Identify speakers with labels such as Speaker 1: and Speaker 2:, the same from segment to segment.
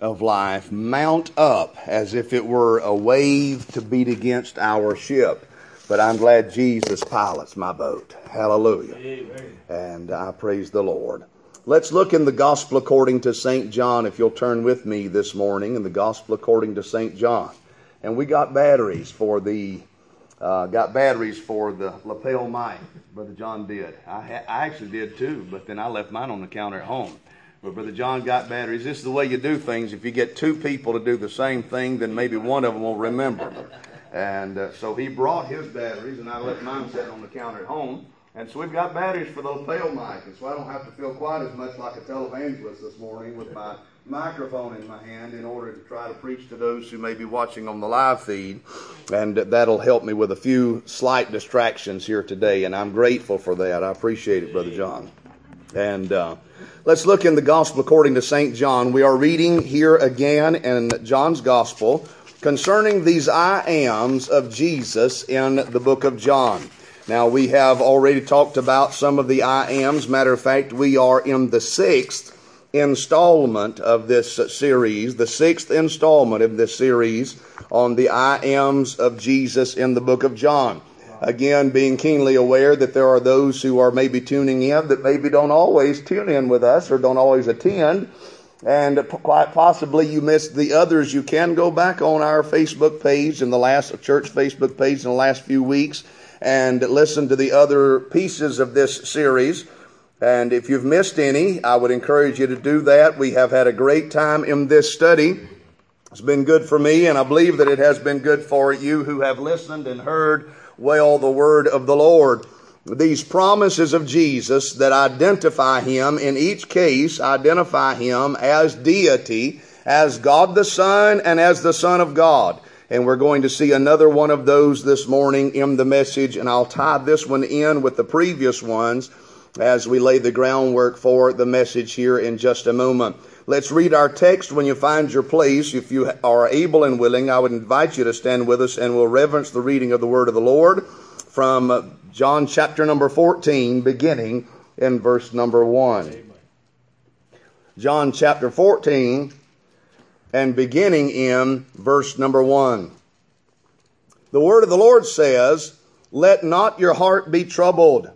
Speaker 1: of life mount up as if it were a wave to beat against our ship. But I'm glad Jesus pilots my boat. Hallelujah. Amen. And I praise the Lord. Let's look in the Gospel according to St. John, if you'll turn with me this morning, in the Gospel according to St. John. And we got batteries for the uh, got batteries for the lapel mic. Brother John did. I, ha- I actually did too, but then I left mine on the counter at home. But Brother John got batteries. This is the way you do things. If you get two people to do the same thing, then maybe one of them will remember. And uh, so he brought his batteries, and I left mine sitting on the counter at home. And so we've got batteries for the lapel mic, and so I don't have to feel quite as much like a televangelist this morning with my microphone in my hand in order to try to preach to those who may be watching on the live feed. And that'll help me with a few slight distractions here today, and I'm grateful for that. I appreciate it, Brother John. And uh, let's look in the Gospel according to St. John. We are reading here again in John's Gospel concerning these I ams of Jesus in the book of John. Now, we have already talked about some of the I ams. Matter of fact, we are in the sixth installment of this series, the sixth installment of this series on the I ams of Jesus in the book of John. Again, being keenly aware that there are those who are maybe tuning in that maybe don't always tune in with us or don't always attend. And quite possibly you missed the others. You can go back on our Facebook page in the last church Facebook page in the last few weeks and listen to the other pieces of this series. And if you've missed any, I would encourage you to do that. We have had a great time in this study. It's been good for me, and I believe that it has been good for you who have listened and heard well the word of the Lord. These promises of Jesus that identify him, in each case, identify him as deity, as God the Son, and as the Son of God. And we're going to see another one of those this morning in the message. And I'll tie this one in with the previous ones as we lay the groundwork for the message here in just a moment. Let's read our text when you find your place. If you are able and willing, I would invite you to stand with us and we'll reverence the reading of the word of the Lord from John chapter number 14, beginning in verse number 1. John chapter 14, and beginning in verse number one. The word of the Lord says, Let not your heart be troubled.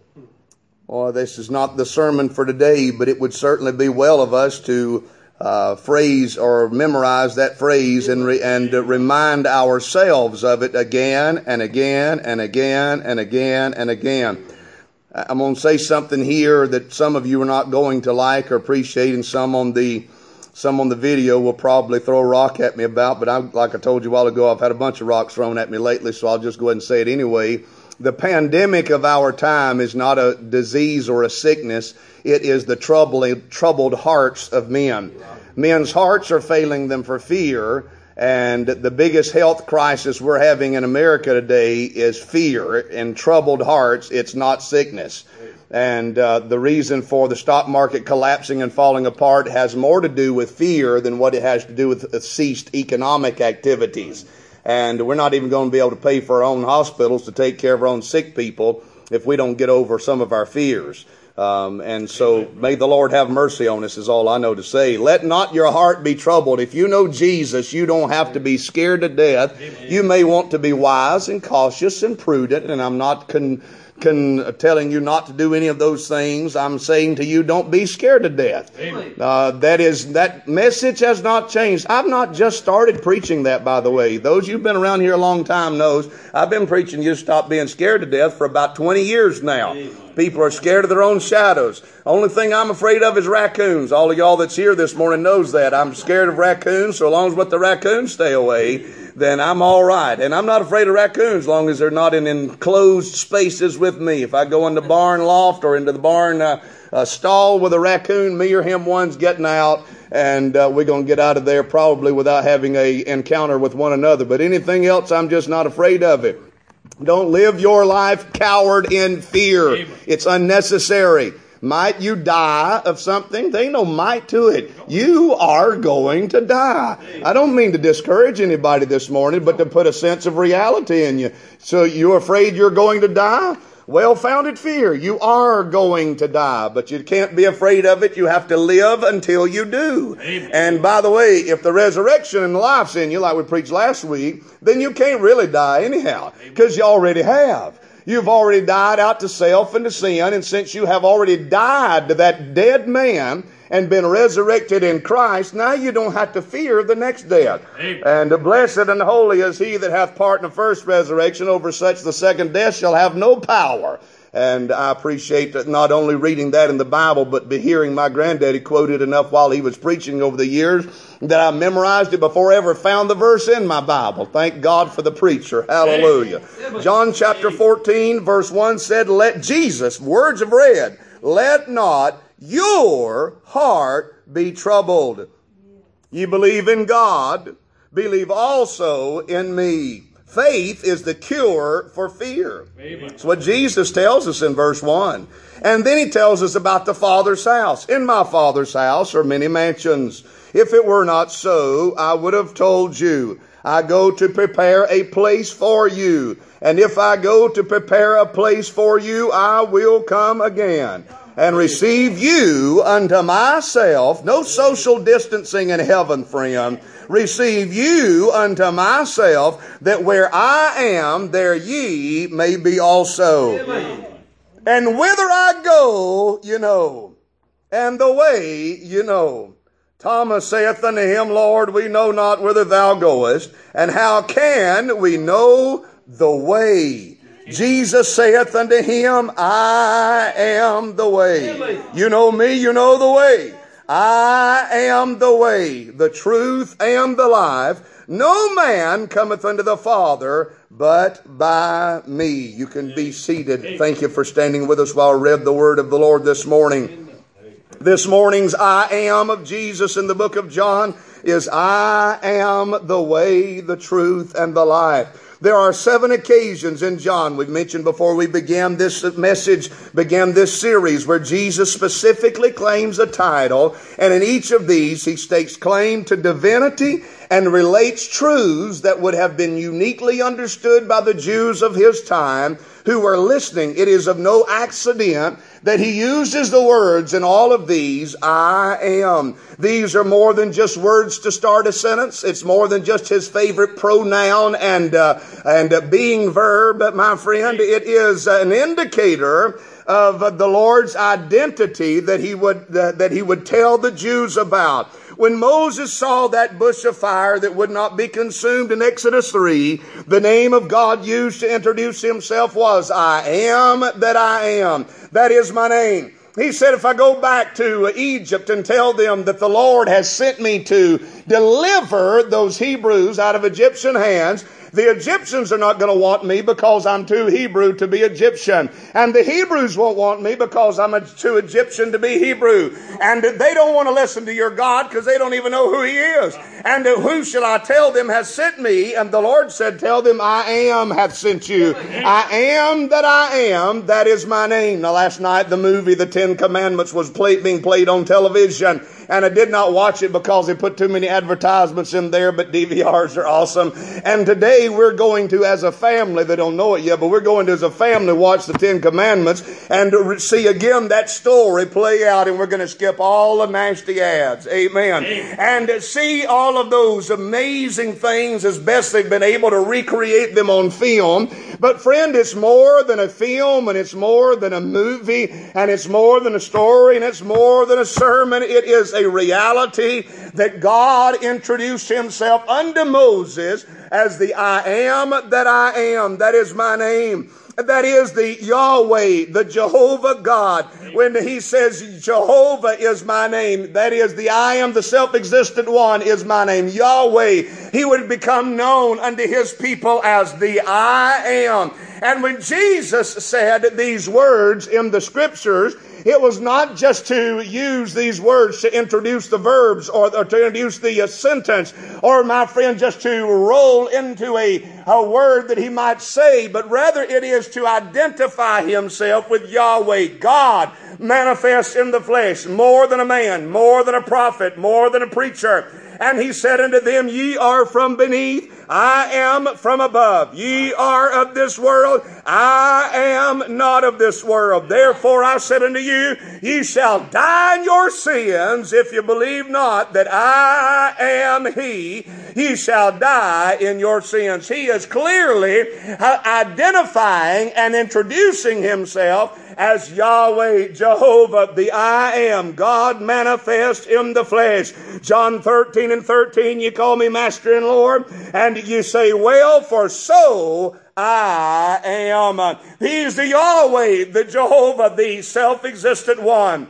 Speaker 1: Oh, this is not the sermon for today, but it would certainly be well of us to uh, phrase or memorize that phrase and, re- and uh, remind ourselves of it again and again and again and again and again. I'm going to say something here that some of you are not going to like or appreciate, and some on the some on the video will probably throw a rock at me about, but I, like I told you a while ago, I've had a bunch of rocks thrown at me lately, so I'll just go ahead and say it anyway. The pandemic of our time is not a disease or a sickness. It is the troubling, troubled hearts of men. Men's hearts are failing them for fear, and the biggest health crisis we're having in America today is fear and troubled hearts. It's not sickness. And uh, the reason for the stock market collapsing and falling apart has more to do with fear than what it has to do with ceased economic activities. And we're not even going to be able to pay for our own hospitals to take care of our own sick people if we don't get over some of our fears. Um, and so may the Lord have mercy on us is all I know to say. Let not your heart be troubled. If you know Jesus, you don't have to be scared to death. You may want to be wise and cautious and prudent, and I'm not con- can, telling you not to do any of those things. I'm saying to you, don't be scared to death. Uh, that is, that message has not changed. I've not just started preaching that, by the way. Those you've been around here a long time knows I've been preaching you stop being scared to death for about 20 years now. People are scared of their own shadows. Only thing I'm afraid of is raccoons. All of y'all that's here this morning knows that. I'm scared of raccoons, so long as let the raccoons stay away then I'm all right. And I'm not afraid of raccoons as long as they're not in enclosed spaces with me. If I go in the barn loft or into the barn uh, uh, stall with a raccoon, me or him one's getting out, and uh, we're going to get out of there probably without having a encounter with one another. But anything else, I'm just not afraid of it. Don't live your life coward in fear. It's unnecessary. Might you die of something? There ain't no might to it. You are going to die. I don't mean to discourage anybody this morning, but to put a sense of reality in you. So you're afraid you're going to die? well founded fear. You are going to die, but you can't be afraid of it. You have to live until you do. Amen. And by the way, if the resurrection and life's in you, like we preached last week, then you can't really die anyhow, because you already have. You've already died out to self and to sin, and since you have already died to that dead man, and been resurrected in Christ, now you don't have to fear the next death. Amen. And blessed and holy is he that hath part in the first resurrection. Over such the second death shall have no power. And I appreciate not only reading that in the Bible, but hearing my granddaddy quoted enough while he was preaching over the years that I memorized it before I ever found the verse in my Bible. Thank God for the preacher. Hallelujah. John chapter 14 verse 1 said, let Jesus, words of read, let not your heart be troubled. You believe in God, believe also in me. Faith is the cure for fear. That's what Jesus tells us in verse 1. And then he tells us about the Father's house. In my Father's house are many mansions. If it were not so, I would have told you. I go to prepare a place for you. And if I go to prepare a place for you, I will come again and receive you unto myself. No social distancing in heaven, friend. Receive you unto myself, that where I am, there ye may be also. And whither I go, you know, and the way you know. Thomas saith unto him, Lord, we know not whither thou goest, and how can we know the way? Jesus saith unto him, I am the way. You know me, you know the way. I am the way, the truth, and the life. No man cometh unto the Father but by me. You can be seated. Thank you for standing with us while I read the word of the Lord this morning. This morning's I am of Jesus in the book of John is I am the way, the truth, and the life. There are seven occasions in John we've mentioned before we began this message, began this series where Jesus specifically claims a title. And in each of these, he stakes claim to divinity and relates truths that would have been uniquely understood by the Jews of his time who were listening. It is of no accident that he uses the words in all of these, I am. These are more than just words to start a sentence. It's more than just his favorite pronoun and, uh, and uh, being verb, my friend. It is an indicator of the Lord's identity that he would, that he would tell the Jews about. When Moses saw that bush of fire that would not be consumed in Exodus 3, the name of God used to introduce himself was, I am that I am. That is my name. He said, if I go back to Egypt and tell them that the Lord has sent me to deliver those Hebrews out of Egyptian hands, the Egyptians are not going to want me because I'm too Hebrew to be Egyptian. And the Hebrews won't want me because I'm too Egyptian to be Hebrew. And they don't want to listen to your God because they don't even know who He is. And who shall I tell them has sent me? And the Lord said, Tell them I am hath sent you. I am that I am. That is my name. Now, last night, the movie The Ten Commandments was play, being played on television and I did not watch it because they put too many advertisements in there, but DVRs are awesome. And today we're going to, as a family, they don't know it yet, but we're going to, as a family, watch the Ten Commandments and see again that story play out, and we're going to skip all the nasty ads. Amen. Amen. And see all of those amazing things as best they've been able to recreate them on film. But friend, it's more than a film and it's more than a movie and it's more than a story and it's more than a sermon. It is a reality that God introduced himself unto Moses as the I am that I am. That is my name. That is the Yahweh, the Jehovah God. When he says Jehovah is my name, that is the I am, the self-existent one is my name. Yahweh, he would become known unto his people as the I am. And when Jesus said these words in the scriptures, it was not just to use these words to introduce the verbs or, to introduce the uh, sentence or, my friend, just to roll into a, a word that he might say, but rather it is to identify himself with Yahweh, God manifest in the flesh, more than a man, more than a prophet, more than a preacher. And he said unto them, Ye are from beneath, I am from above. Ye are of this world, I am not of this world. Therefore I said unto you, Ye shall die in your sins if you believe not that I am He. Ye shall die in your sins. He is clearly identifying and introducing Himself as Yahweh, Jehovah, the I am, God manifest in the flesh. John 13 and 13, you call me Master and Lord, and you say, Well, for so I am. He's the Yahweh, the Jehovah, the self existent one.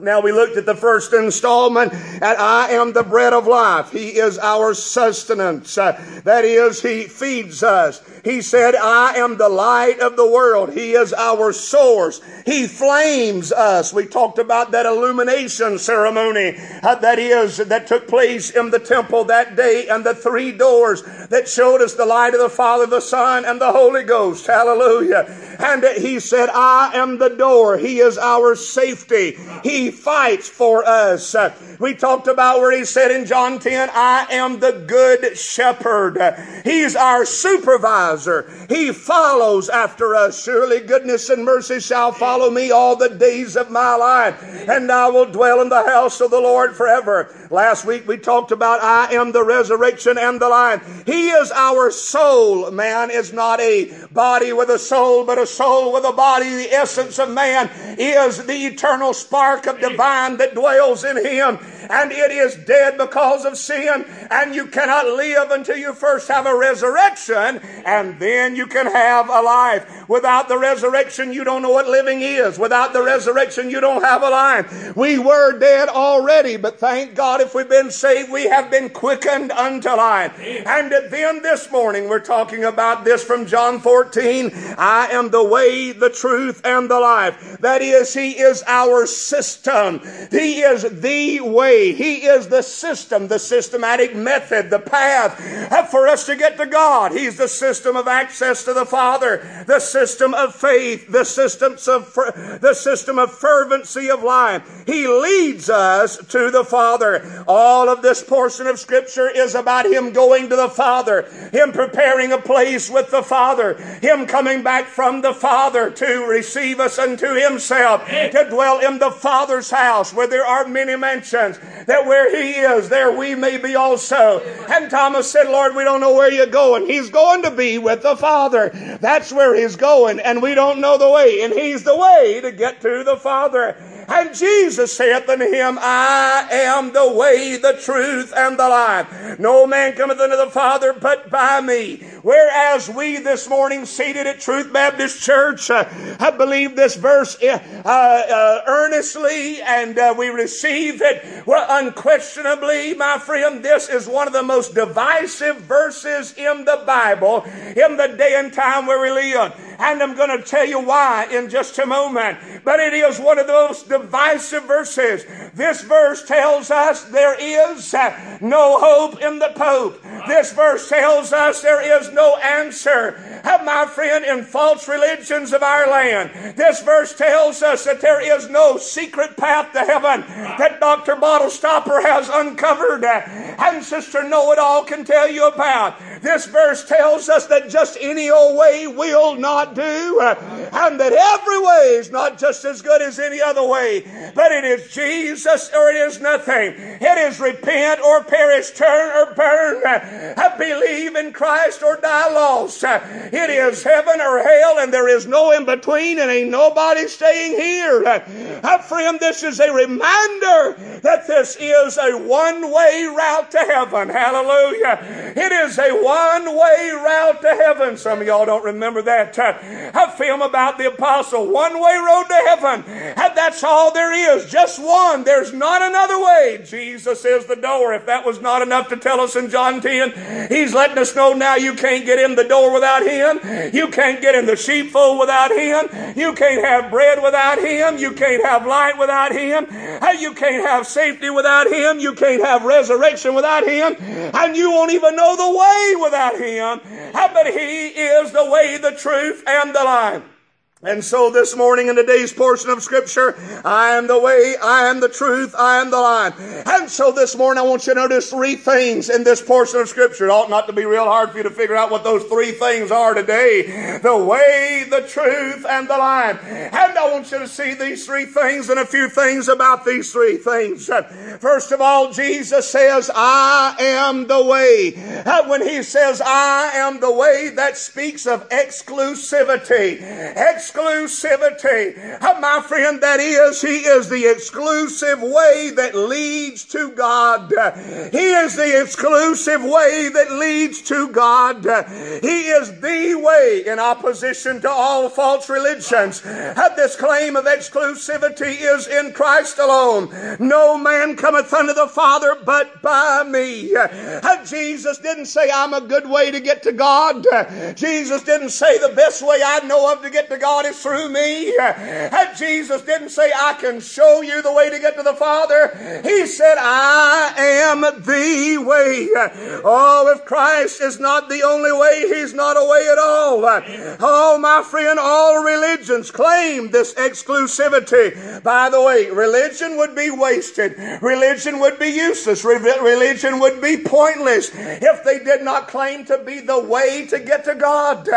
Speaker 1: Now we looked at the first installment at I am the bread of life. He is our sustenance. Uh, that is, He feeds us. He said, I am the light of the world. He is our source. He flames us. We talked about that illumination ceremony uh, that is, that took place in the temple that day and the three doors that showed us the light of the Father, the Son, and the Holy Ghost. Hallelujah. And He said, I am the door. He is our safety. He fights for us. We talked about where he said in John 10, I am the good shepherd. He's our supervisor. He follows after us. Surely goodness and mercy shall follow me all the days of my life, and I will dwell in the house of the Lord forever. Last week we talked about I am the resurrection and the life. He is our soul. Man is not a body with a soul, but a soul with a body. The essence of man is the eternal spark of divine that dwells in him and it is dead because of sin, and you cannot live until you first have a resurrection, and then you can have a life. Without the resurrection, you don't know what living is. Without the resurrection, you don't have a life. We were dead already, but thank God if we've been saved, we have been quickened unto life. And then this morning, we're talking about this from John 14. I am the way, the truth, and the life. That is, He is our system. He is the way. He is the system, the systematic method, the path for us to get to God. He's the system of access to the Father, the system of faith, the system of, the system of fervency of life. He leads us to the Father. All of this portion of Scripture is about Him going to the Father, Him preparing a place with the Father, Him coming back from the Father to receive us unto Himself, to dwell in the Father's house where there are many mansions, that where he is, there we may be also. And Thomas said, Lord, we don't know where you're going. He's going to be with the Father. That's where he's going, and we don't know the way. And he's the way to get to the Father. And Jesus saith unto him, I am the way, the truth, and the life. No man cometh unto the Father but by me. Whereas we this morning seated at Truth Baptist Church uh, have believed this verse uh, uh, earnestly and uh, we receive it. Well, unquestionably, my friend, this is one of the most divisive verses in the Bible in the day and time where we live. And I'm going to tell you why in just a moment. But it is one of those divisive verses. This verse tells us there is uh, no hope in the Pope. This verse tells us there is no answer, my friend, in false religions of our land. This verse tells us that there is no secret path to heaven that Dr. Bottle Stopper has uncovered uh, and Sister Know It All can tell you about. This verse tells us that just any old way will not do, uh, and that every way is not just as good as any other way, but it is Jesus or it is nothing. It is repent or perish, turn or burn, uh, believe in Christ or die lost. Uh, it is heaven or hell, and there is no in between, and ain't nobody staying here. Friend, this is a reminder that this is a one way route to heaven. Hallelujah. It is a one way route to heaven. Some of y'all don't remember that uh, film about the apostle. One way road to heaven. And that's all there is. Just one. There's not another way. Jesus is the door. If that was not enough to tell us in John 10, he's letting us know now you can't get in the door without him. You can't get in the sheepfold without him. You can't have bread without him. You can't have light without him. You can't have safety without him. You can't have resurrection without him. And you won't even know the way without him. But he is the way, the truth, and the life. And so this morning in today's portion of scripture, I am the way, I am the truth, I am the life. And so this morning I want you to notice three things in this portion of scripture. It ought not to be real hard for you to figure out what those three things are today. The way, the truth, and the life. And I want you to see these three things and a few things about these three things. First of all, Jesus says, I am the way. When he says, I am the way, that speaks of exclusivity exclusivity. My friend, that is, He is the exclusive way that leads to God. He is the exclusive way that leads to God. He is the way in opposition to all false religions. This claim of exclusivity is in Christ alone. No man cometh unto the Father but by me. Jesus didn't say, I'm a good way to get to God. Jesus didn't say the best way I know of to get to God Is through me. And Jesus didn't say, I can show you the way to get to the Father. He said, I am the way. Oh, if Christ is not the only way, He's not a way at all. Oh, my friend, all religions claim this exclusivity. By the way, religion would be wasted. Religion would be useless. Religion would be pointless if they did not claim to be the way to get to God.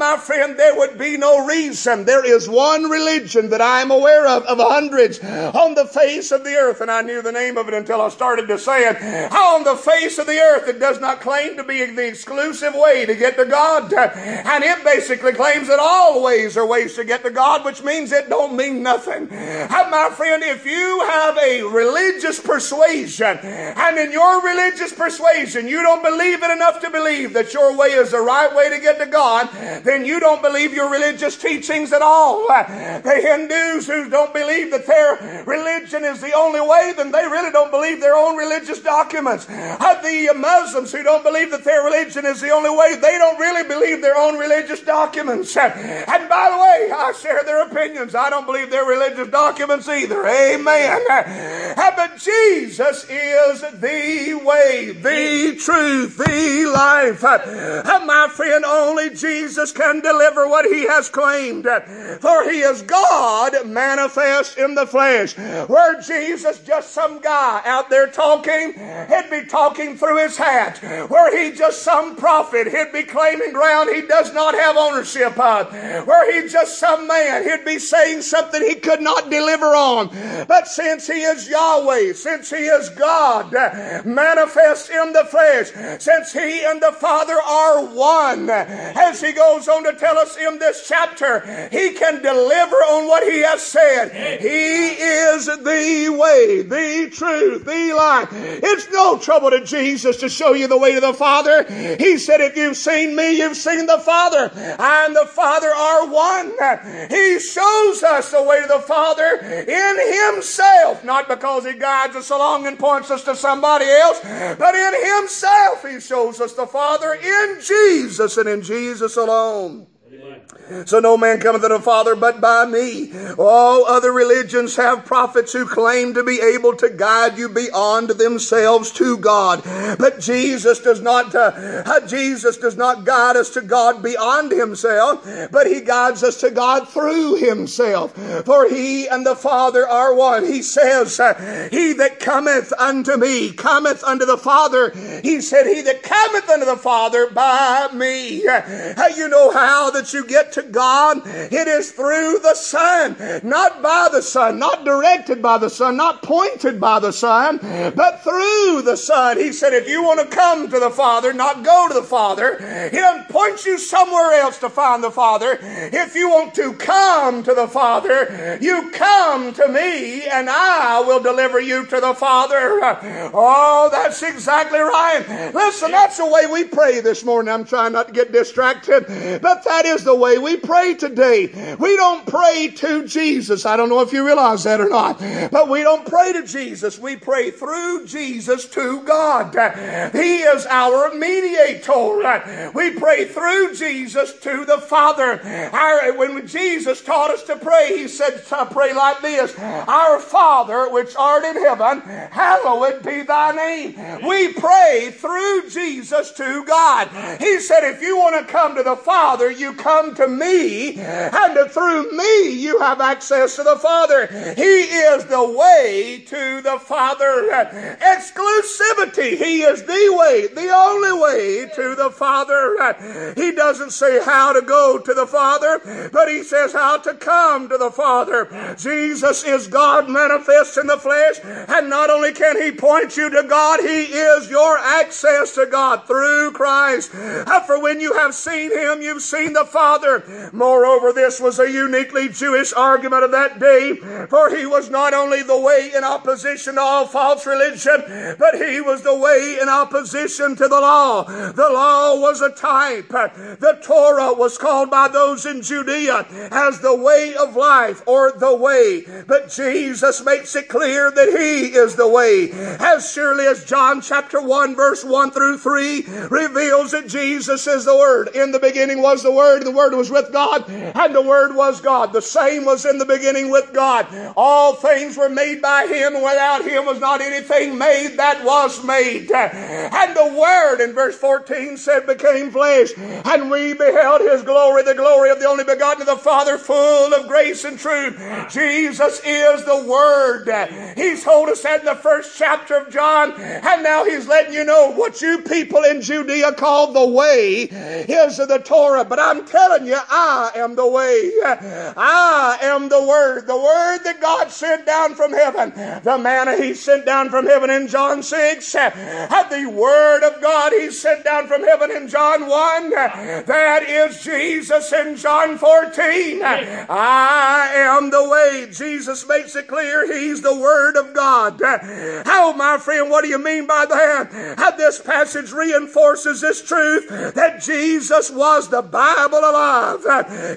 Speaker 1: My friend, there would be no reason reason there is one religion that I am aware of, of hundreds on the face of the earth, and I knew the name of it until I started to say it. On the face of the earth, it does not claim to be the exclusive way to get to God. And it basically claims that all ways are ways to get to God, which means it don't mean nothing. And my friend, if you have a religious persuasion, and in your religious persuasion you don't believe it enough to believe that your way is the right way to get to God, then you don't believe your religious teachings at all. The Hindus who don't believe that their religion is the only way, then they really don't believe their own religious documents. The Muslims who don't believe that their religion is the only way, they don't really believe their own religious documents. And by the way, I share their opinions. I don't believe their religious documents either. Amen. But Jesus is the way, the truth, the life. My friend, only Jesus can deliver what he has claimed proclaimed, for he is God manifest in the flesh. Were Jesus just some guy out there talking, he'd be talking through his hat. Were he just some prophet, he'd be claiming ground he does not have ownership of. Were he just some man, he'd be saying something he could not deliver on. But since he is Yahweh, since he is God manifest in the flesh, since he and the Father are one, as he goes on to tell us in this chapter, he can deliver on what He has said. He is the way, the truth, the life. It's no trouble to Jesus to show you the way to the Father. He said, if you've seen me, you've seen the Father. I and the Father are one. He shows us the way to the Father in Himself, not because He guides us along and points us to somebody else, but in Himself He shows us the Father in Jesus and in Jesus alone. So no man cometh to the Father but by me. All other religions have prophets who claim to be able to guide you beyond themselves to God. But Jesus does not, uh, uh, Jesus does not guide us to God beyond himself, but he guides us to God through himself. For he and the Father are one. He says, uh, he that cometh unto me cometh unto the Father. He said, he that cometh unto the Father by me. Uh, you know how that you get to to God, it is through the Son, not by the Son, not directed by the Son, not pointed by the Son, but through the Son. He said, if you want to come to the Father, not go to the Father, He doesn't point you somewhere else to find the Father. If you want to come to the Father, you come to me and I will deliver you to the Father. Oh, that's exactly right. Listen, that's the way we pray this morning. I'm trying not to get distracted, but that is the way we we pray today, we don't pray to Jesus. I don't know if you realize that or not, but we don't pray to Jesus. We pray through Jesus to God. He is our mediator. We pray through Jesus to the Father. Our, when Jesus taught us to pray, He said pray like this Our Father, which art in heaven, hallowed be thy name. We pray through Jesus to God. He said, If you want to come to the Father, you come to me, and through me you have access to the Father. He is the way to the Father. Exclusivity. He is the way, the only way to the Father. He doesn't say how to go to the Father, but he says how to come to the Father. Jesus is God manifest in the flesh, and not only can he point you to God, he is your access to God through Christ. Uh, for when you have seen him, you've seen the Father. Moreover, this was a uniquely Jewish argument of that day, for he was not only the way in opposition to all false religion, but he was the way in opposition to the law. The law was a type. The Torah was called by those in Judea as the way of life or the way. But Jesus makes it clear that he is the way. As surely as John chapter 1 verse 1 through 3 reveals that Jesus is the Word. In the beginning was the Word, the Word was with God, and the Word was God. The same was in the beginning with God. All things were made by Him, and without Him was not anything made that was made. And the Word, in verse 14, said, became flesh, and we beheld His glory, the glory of the only begotten of the Father, full of grace and truth. Jesus is the Word. He's told us that in the first chapter of John, and now He's letting you know what you people in Judea call the way is the Torah. But I'm telling you, I am the way. I am the Word. The Word that God sent down from heaven. The manna He sent down from heaven in John 6. The Word of God He sent down from heaven in John 1. That is Jesus in John 14. I am the way. Jesus makes it clear He's the Word of God. How, my friend, what do you mean by that? How this passage reinforces this truth that Jesus was the Bible alive.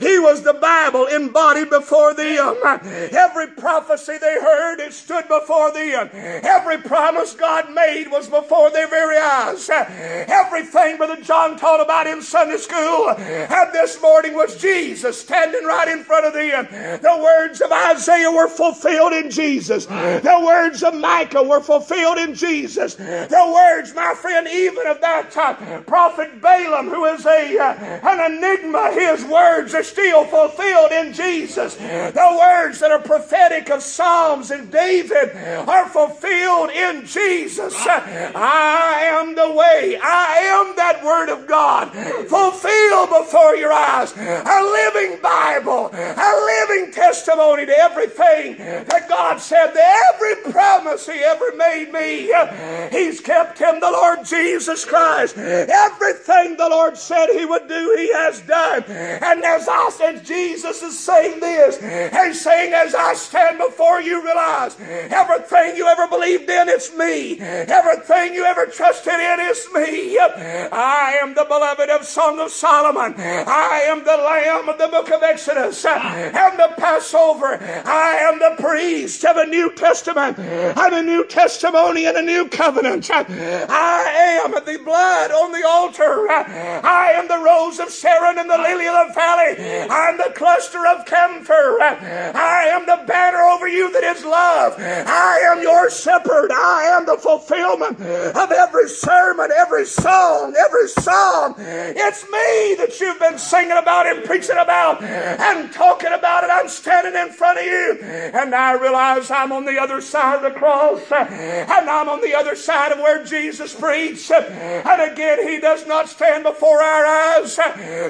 Speaker 1: He was the Bible embodied before them. Every prophecy they heard, it stood before them. Every promise God made was before their very eyes. Everything Brother John taught about in Sunday school and this morning was Jesus standing right in front of them. The words of Isaiah were fulfilled in Jesus. The words of Micah were fulfilled in Jesus. The words, my friend, even of that uh, prophet Balaam, who is a uh, an enigma, his words are still fulfilled in Jesus. The words that are prophetic of Psalms and David are fulfilled in Jesus. I am the way. I am that Word of God fulfilled before your eyes. A living Bible, a living testimony to everything that God said, every promise He ever made me, He's kept Him, the Lord Jesus Christ. Everything the Lord said He would do, He has done. And as I said, Jesus is saying this, He's saying, as I stand before you, realize everything you ever believed in, it's me. Everything you ever trusted in, is me. I am the beloved of Song of Solomon. I am the Lamb of the book of Exodus. I am the Passover. I am the priest of a New Testament and a new testimony and a new covenant. I am the blood on the altar. I am the rose of Sharon and the lily of the valley. I am the cluster of camphor. I am the banner over you that is love. I am your shepherd. I am the fulfillment of every sermon, every song, every psalm. It's me that you've been singing about and preaching about and talking about it. I'm standing in front of you and I realize I'm on the other side of the cross and I'm on the other side of where Jesus preached. And again, he does not stand before our eyes,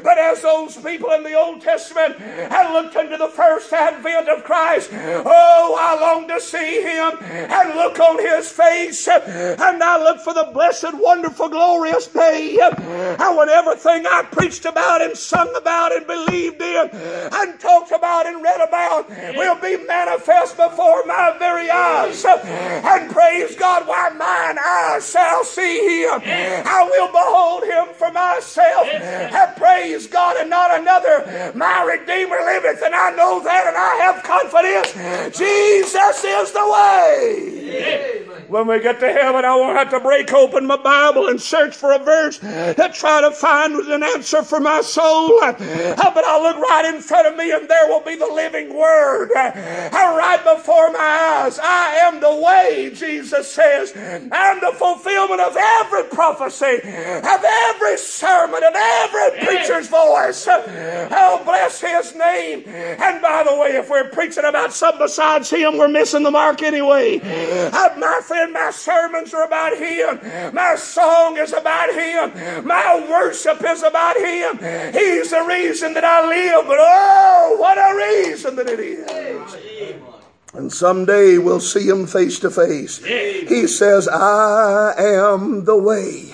Speaker 1: but as those people in the Old Testament had looked into the first advent of Christ, oh, I long to see him and look on his face, and I look for the blessed, wonderful, glorious day, and when everything I preached about and sung about and believed in and talked about and read about will be manifest before my very eyes. And praise God, why mine eyes shall see him. I will behold him for myself. And praise God and not another. My Redeemer liveth, and I know that, and I have confidence. Jesus is the way. When we get to heaven, I won't have to break open my Bible and search for a verse to try to find an answer for my soul. Uh, but I'll look right in front of me and there will be the living word uh, right before my eyes. I am the way, Jesus says. I'm the fulfillment of every prophecy, of every sermon, and every preacher's voice. Oh, bless his name. And by the way, if we're preaching about something besides him, we're missing the mark anyway. Uh, my friend, my sermons are about him. My song is about him. My worship is about him. He's the reason that I live. But oh, what a reason that it is. And someday we'll see him face to face. He says, I am the way.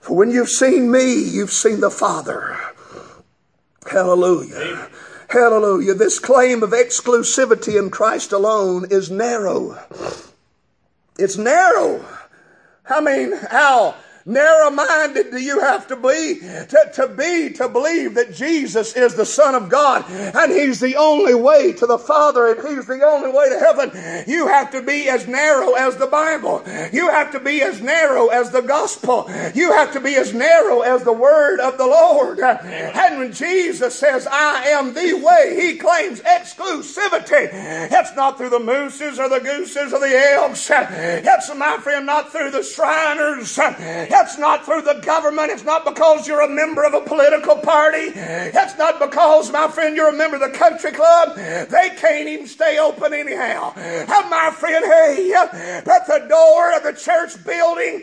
Speaker 1: For when you've seen me, you've seen the Father. Hallelujah. Hallelujah. This claim of exclusivity in Christ alone is narrow. It's narrow. I mean, how narrow minded do you have to be to, to be to believe that Jesus is the Son of God and He's the only way to the Father and He's the only way to heaven? You have to be as narrow as the Bible. You have to be as narrow as the gospel. You have to be as narrow as the word of the Lord. And when Jesus says, I am the way, He claims exclusivity. It's not through the mooses or the gooses or the elks. It's, my friend, not through the Shriners. It's not through the government. It's not because you're a member of a political party. It's not because, my friend, you're a member of the country club. They can't even stay open anyhow. And my friend, hey, but the door of the church building,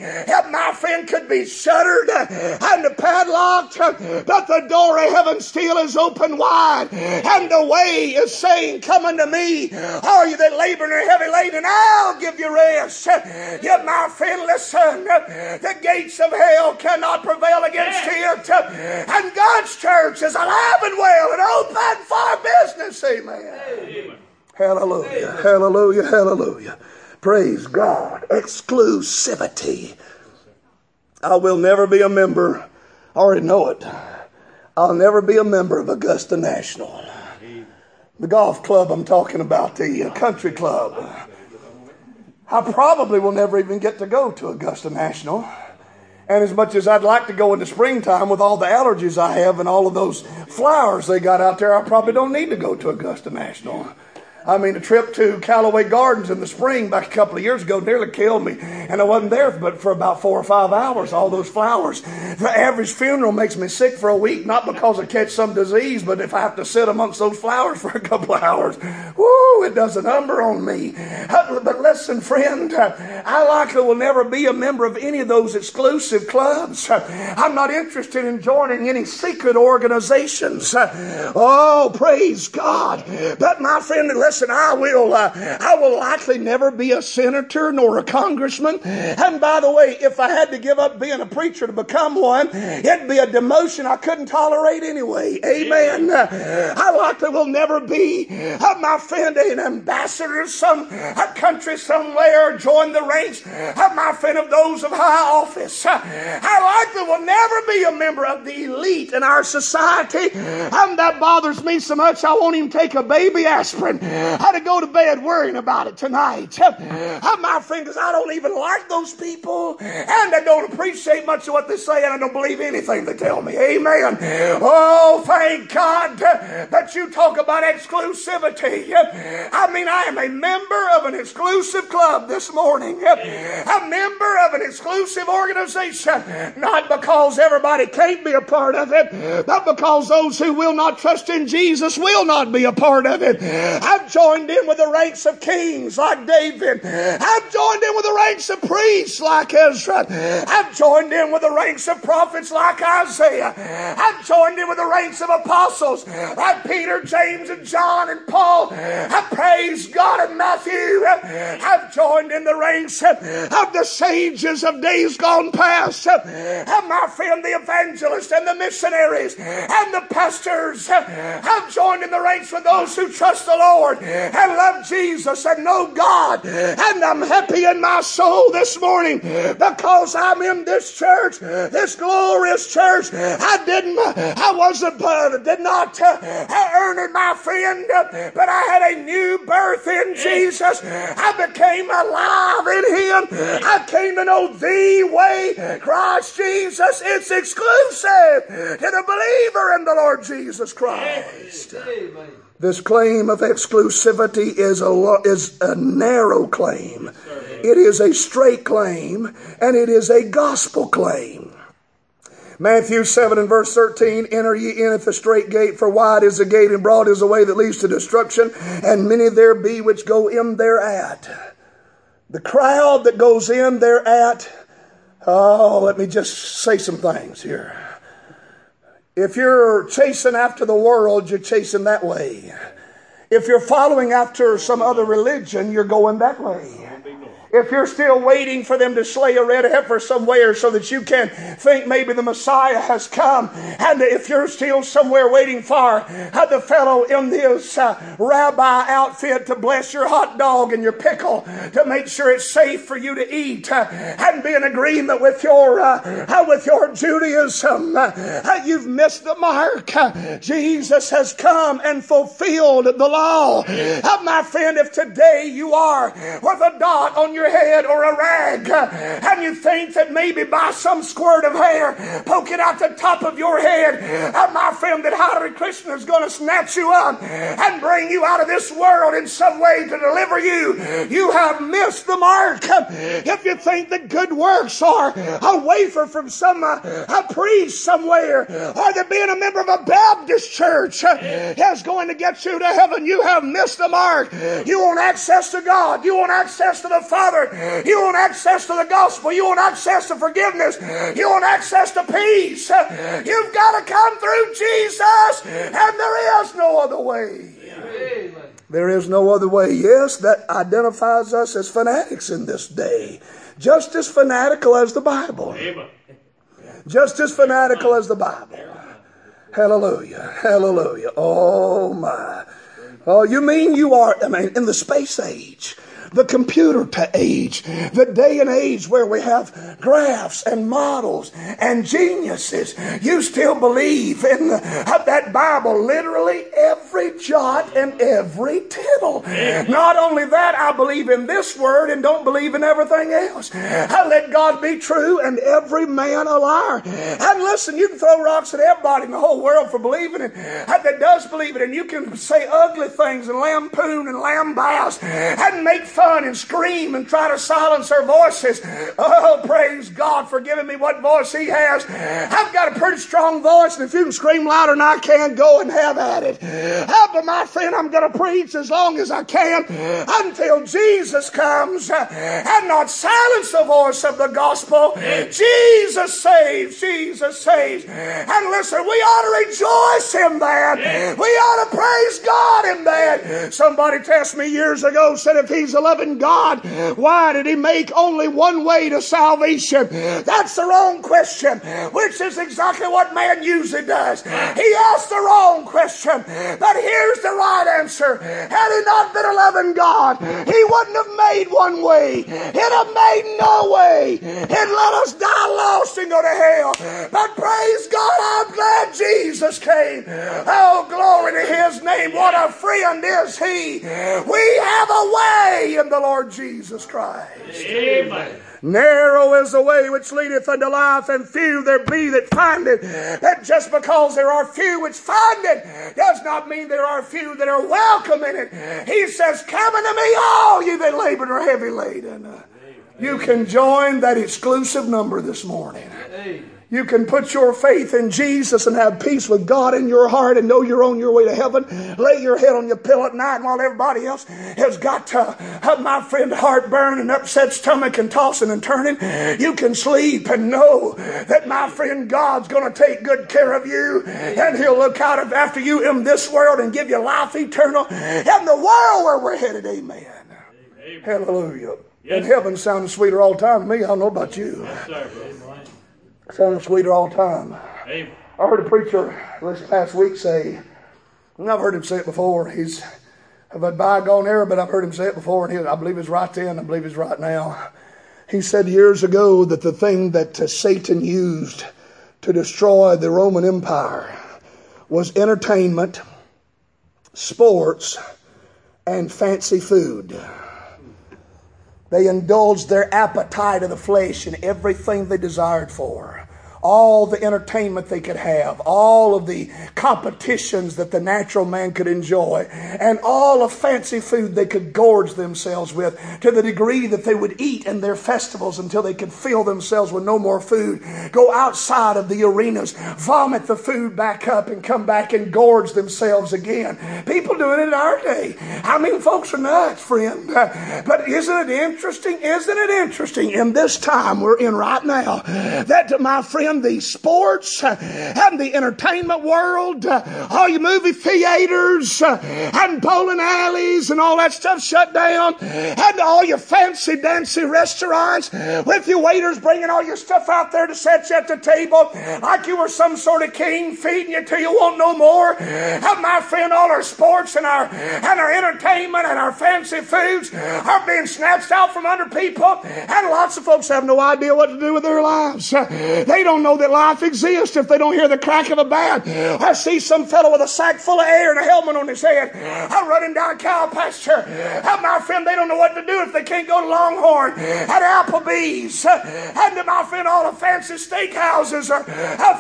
Speaker 1: my friend, could be shuttered and padlocked, but the door of heaven still is open wide. And the way is saying, Come unto me, all you that labor and are heavy laden, I'll give you rest. Yet, my friend, listen, the gate gates of hell cannot prevail against it. And God's church is alive and well and open for business. Amen. Amen. Hallelujah. Hallelujah. Hallelujah. Praise God. Exclusivity. I will never be a member. I already know it. I'll never be a member of Augusta National. The golf club I'm talking about, the uh, country club. I probably will never even get to go to Augusta National. And as much as I'd like to go in the springtime with all the allergies I have and all of those flowers they got out there, I probably don't need to go to Augusta National. I mean, a trip to Callaway Gardens in the spring back a couple of years ago nearly killed me. And I wasn't there but for about four or five hours, all those flowers. The average funeral makes me sick for a week, not because I catch some disease, but if I have to sit amongst those flowers for a couple of hours, whoo, it does a number on me. Uh, but listen, friend, uh, I likely will never be a member of any of those exclusive clubs. Uh, I'm not interested in joining any secret organizations. Oh, praise God. But my friend, listen listen, I will, uh, I will likely never be a senator nor a congressman. And by the way, if I had to give up being a preacher to become one, it'd be a demotion I couldn't tolerate anyway. Amen. I likely will never be, uh, my friend, an ambassador of some a country somewhere, join the ranks of my friend of those of high office. I likely will never be a member of the elite in our society. And that bothers me so much I won't even take a baby aspirin how to go to bed worrying about it tonight. I, uh, My friend, because I don't even like those people, and I don't appreciate much of what they say, and I don't believe anything they tell me. Amen. Oh, thank God that you talk about exclusivity. I mean, I am a member of an exclusive club this morning, a member of an exclusive organization, not because everybody can't be a part of it, but because those who will not trust in Jesus will not be a part of it. I've joined in with the ranks of kings like David. I've joined in with the ranks of priests like Ezra. I've joined in with the ranks of prophets like Isaiah. I've joined in with the ranks of apostles like Peter, James, and John and Paul. I praise God and Matthew. I've joined in the ranks of the sages of days gone past. And my friend, the evangelists and the missionaries and the pastors. I've joined in the ranks with those who trust the Lord and love Jesus and know God. And I'm happy in my soul this morning because I'm in this church, this glorious church. I didn't, I wasn't, uh, did not uh, earn it, my friend, but I had a new birth in Jesus. I became alive in Him. I came to know the way, Christ Jesus. It's exclusive to the believer in the Lord Jesus Christ. This claim of exclusivity is a, is a narrow claim. It is a straight claim, and it is a gospel claim. Matthew 7 and verse 13, enter ye in at the straight gate, for wide is the gate and broad is the way that leads to destruction, and many there be which go in thereat. The crowd that goes in thereat, oh, let me just say some things here. If you're chasing after the world, you're chasing that way. If you're following after some other religion, you're going that way if you're still waiting for them to slay a red heifer somewhere so that you can think maybe the Messiah has come, and if you're still somewhere waiting for the fellow in this uh, rabbi outfit to bless your hot dog and your pickle to make sure it's safe for you to eat uh, and be in agreement with your uh, with your Judaism, uh, you've missed the mark. Jesus has come and fulfilled the law. Uh, my friend, if today you are with a dot on your head or a rag, and you think that maybe by some squirt of hair poking out the top of your head, my friend, that Hare Krishna is going to snatch you up and bring you out of this world in some way to deliver you, you have missed the mark. If you think that good works are a wafer from some uh, a priest somewhere, or that being a member of a Baptist church uh, is going to get you to heaven, you have missed the mark. You want access to God. You want access to the Father. You want access to the gospel. You want access to forgiveness. You want access to peace. You've got to come through Jesus, and there is no other way. There is no other way. Yes, that identifies us as fanatics in this day. Just as fanatical as the Bible. Just as fanatical as the Bible. Hallelujah. Hallelujah. Oh my. Oh, you mean you are, I mean, in the space age the computer to age, the day and age where we have graphs and models and geniuses. You still believe in the, that Bible, literally every jot and every tittle. Not only that, I believe in this word and don't believe in everything else. I let God be true and every man a liar. And listen, you can throw rocks at everybody in the whole world for believing it that does believe it, and you can say ugly things and lampoon and lambaste and make fun and scream and try to silence their voices. Oh, praise God for giving me what voice He has. I've got a pretty strong voice, and if you can scream louder than I can, go and have at it. Oh, but my friend, I'm going to preach as long as I can until Jesus comes and not silence the voice of the gospel. Jesus saves, Jesus saves. And listen, we ought to rejoice in that. We ought to praise God in that. Somebody asked me years ago, said if He's a loving God, why did He make only one way to salvation? That's the wrong question, which is exactly what man usually does. He asked the wrong question, but here's the right answer. Had He not been a loving God, He wouldn't have made one way. He'd have made no way. He'd let us die lost and go to hell. But praise God, I'm glad Jesus came. Oh, glory to His name. What a friend is He. We have a way in the Lord Jesus Christ. Amen. Narrow is the way which leadeth unto life, and few there be that find it. That just because there are few which find it does not mean there are few that are welcome in it. He says, Come unto me, all you that labor and are heavy laden. You can join that exclusive number this morning. You can put your faith in Jesus and have peace with God in your heart and know you're on your way to heaven. Lay your head on your pillow at night while everybody else has got to have my friend heartburn and upset stomach and tossing and turning. You can sleep and know that my friend God's going to take good care of you and He'll look out after you in this world and give you life eternal in the world where we're headed. Amen. Amen. Hallelujah. Yes. And heaven sounds sweeter all the time to me. I don't know about you. Yes, sounding sweeter all the time. Amen. I heard a preacher this past week say, and I've heard him say it before. He's of a bygone era, but I've heard him say it before, and he, I believe he's right then. I believe he's right now. He said years ago that the thing that uh, Satan used to destroy the Roman Empire was entertainment, sports, and fancy food. They indulged their appetite of the flesh in everything they desired for all the entertainment they could have, all of the competitions that the natural man could enjoy, and all of fancy food they could gorge themselves with to the degree that they would eat in their festivals until they could fill themselves with no more food, go outside of the arenas, vomit the food back up, and come back and gorge themselves again. People doing it in our day. I mean, folks are nuts, friend. But isn't it interesting? Isn't it interesting in this time we're in right now that, my friend, the sports uh, and the entertainment world, uh, all your movie theaters uh, and bowling alleys and all that stuff shut down, and all your fancy dancy restaurants with your waiters bringing all your stuff out there to set you at the table like you were some sort of king feeding you till you want no more. And my friend, all our sports and our and our entertainment and our fancy foods are being snatched out from under people, and lots of folks have no idea what to do with their lives. They don't know that life exists if they don't hear the crack of a bat. I see some fellow with a sack full of air and a helmet on his head. I'm running down cow pasture. And my friend, they don't know what to do if they can't go to Longhorn at Applebee's. And to my friend, all the fancy steakhouses or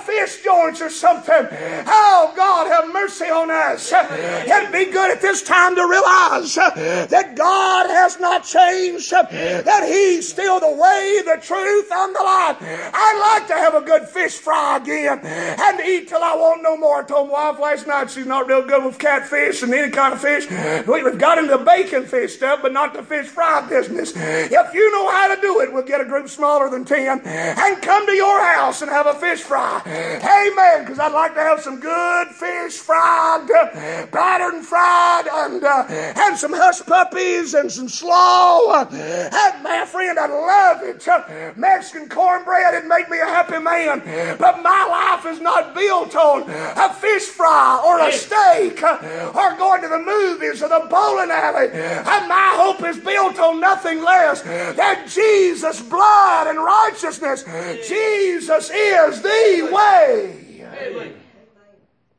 Speaker 1: fish joints or something. Oh, God, have mercy on us. It'd be good at this time to realize that God has not changed, that He's still the way, the truth, and the life. I'd like to have a good fish fry again Had to eat till I want no more. I told my wife last night she's not real good with catfish and any kind of fish. We've got into bacon fish stuff, but not the fish fry business. If you know how to do it, we'll get a group smaller than 10 and come to your house and have a fish fry. Amen. Because I'd like to have some good fish fried, uh, battered and fried, and, uh, and some hush puppies and some slaw. Uh, and my friend, I love it. Uh, Mexican cornbread, it make me a happy man man. But my life is not built on a fish fry or a steak uh, or going to the movies or the bowling alley. And my hope is built on nothing less than Jesus' blood and righteousness. Jesus is the way.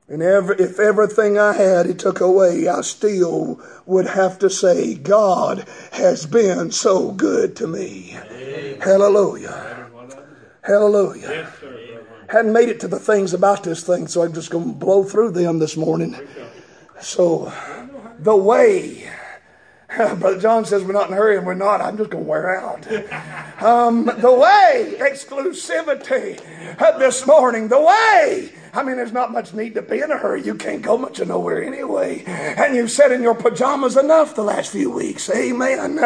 Speaker 1: And every, if everything I had he took away, I still would have to say, God has been so good to me. Amen. Hallelujah. Hallelujah. Yes, Hadn't made it to the things about this thing, so I'm just going to blow through them this morning. So, the way. Brother John says we're not in a hurry, and we're not. I'm just going to wear out. Um, the way, exclusivity this morning. The way I mean, there's not much need to be in a hurry. You can't go much of nowhere anyway. And you've sat in your pajamas enough the last few weeks. Amen.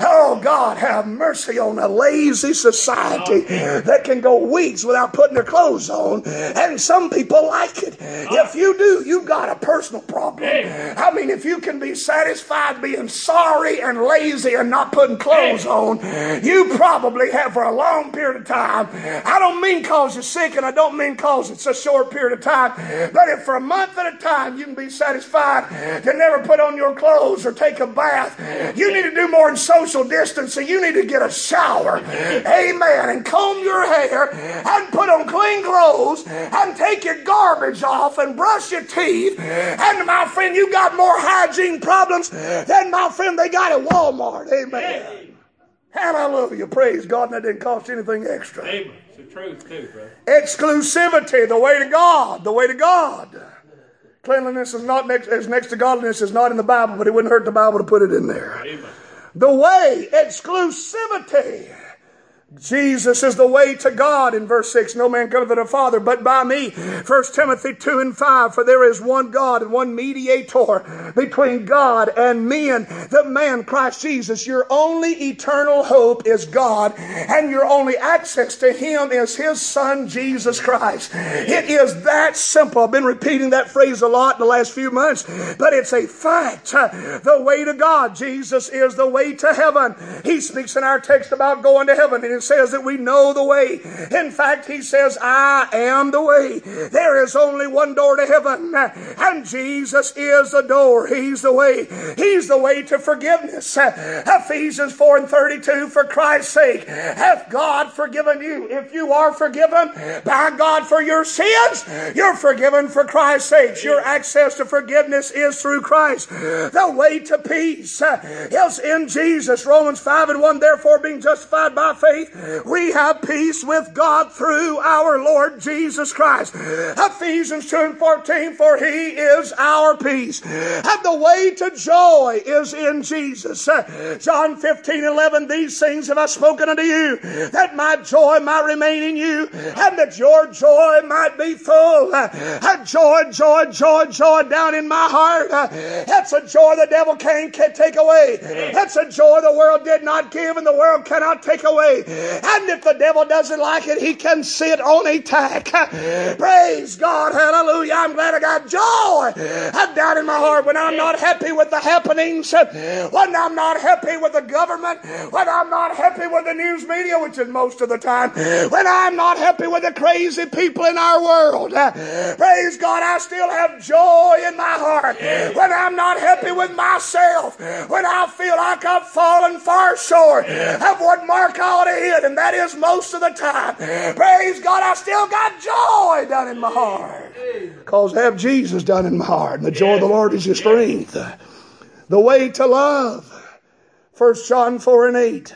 Speaker 1: Oh, God, have mercy on a lazy society that can go weeks without putting their clothes on. And some people like it. If you do, you've got a personal problem. I mean, if you can be satisfied being sorry and lazy and not putting clothes on, you probably have for a long period of time. I don't mean cause you're sick and I don't mean cause it's a short short period of time. But if for a month at a time you can be satisfied to never put on your clothes or take a bath, you need to do more in social distancing. You need to get a shower. Amen. And comb your hair and put on clean clothes and take your garbage off and brush your teeth. And my friend, you got more hygiene problems than my friend they got at Walmart. Amen. Hallelujah. Praise God. And that didn't cost anything extra.
Speaker 2: Amen truth too, brother.
Speaker 1: Exclusivity, the way to God, the way to God. Cleanliness is not next is next to godliness is not in the Bible, but it wouldn't hurt the Bible to put it in there. Amen. The way, exclusivity. Jesus is the way to God in verse 6. No man cometh to the Father but by me. 1 Timothy 2 and 5. For there is one God and one mediator between God and men, the man Christ Jesus. Your only eternal hope is God, and your only access to Him is His Son, Jesus Christ. It is that simple. I've been repeating that phrase a lot in the last few months, but it's a fact. The way to God. Jesus is the way to heaven. He speaks in our text about going to heaven. It says that we know the way. In fact, he says, I am the way. There is only one door to heaven, and Jesus is the door. He's the way. He's the way to forgiveness. Ephesians 4 and 32, for Christ's sake, hath God forgiven you. If you are forgiven by God for your sins, you're forgiven for Christ's sake. Your access to forgiveness is through Christ. The way to peace is in Jesus. Romans 5 and 1, therefore being justified by faith, we have peace with God through our Lord Jesus Christ. Ephesians 2 and 14, for he is our peace. And the way to joy is in Jesus. Uh, John 15, 11, these things have I spoken unto you, that my joy might remain in you, and that your joy might be full. Uh, and joy, joy, joy, joy down in my heart. Uh, That's a joy the devil can't take away. That's a joy the world did not give and the world cannot take away. And if the devil doesn't like it, he can sit on a tack. Praise God. Hallelujah. I'm glad I got joy down in my heart when I'm not happy with the happenings, when I'm not happy with the government, when I'm not happy with the news media, which is most of the time, when I'm not happy with the crazy people in our world. Praise God. I still have joy in my heart when I'm not happy with myself, when I feel like I've fallen far short of what Mark ought to hit, and that is most of the time. Praise God, I still got joy down in my heart. Because I have Jesus down in my heart, and the joy of the Lord is your strength. The way to love. 1 John 4 and 8.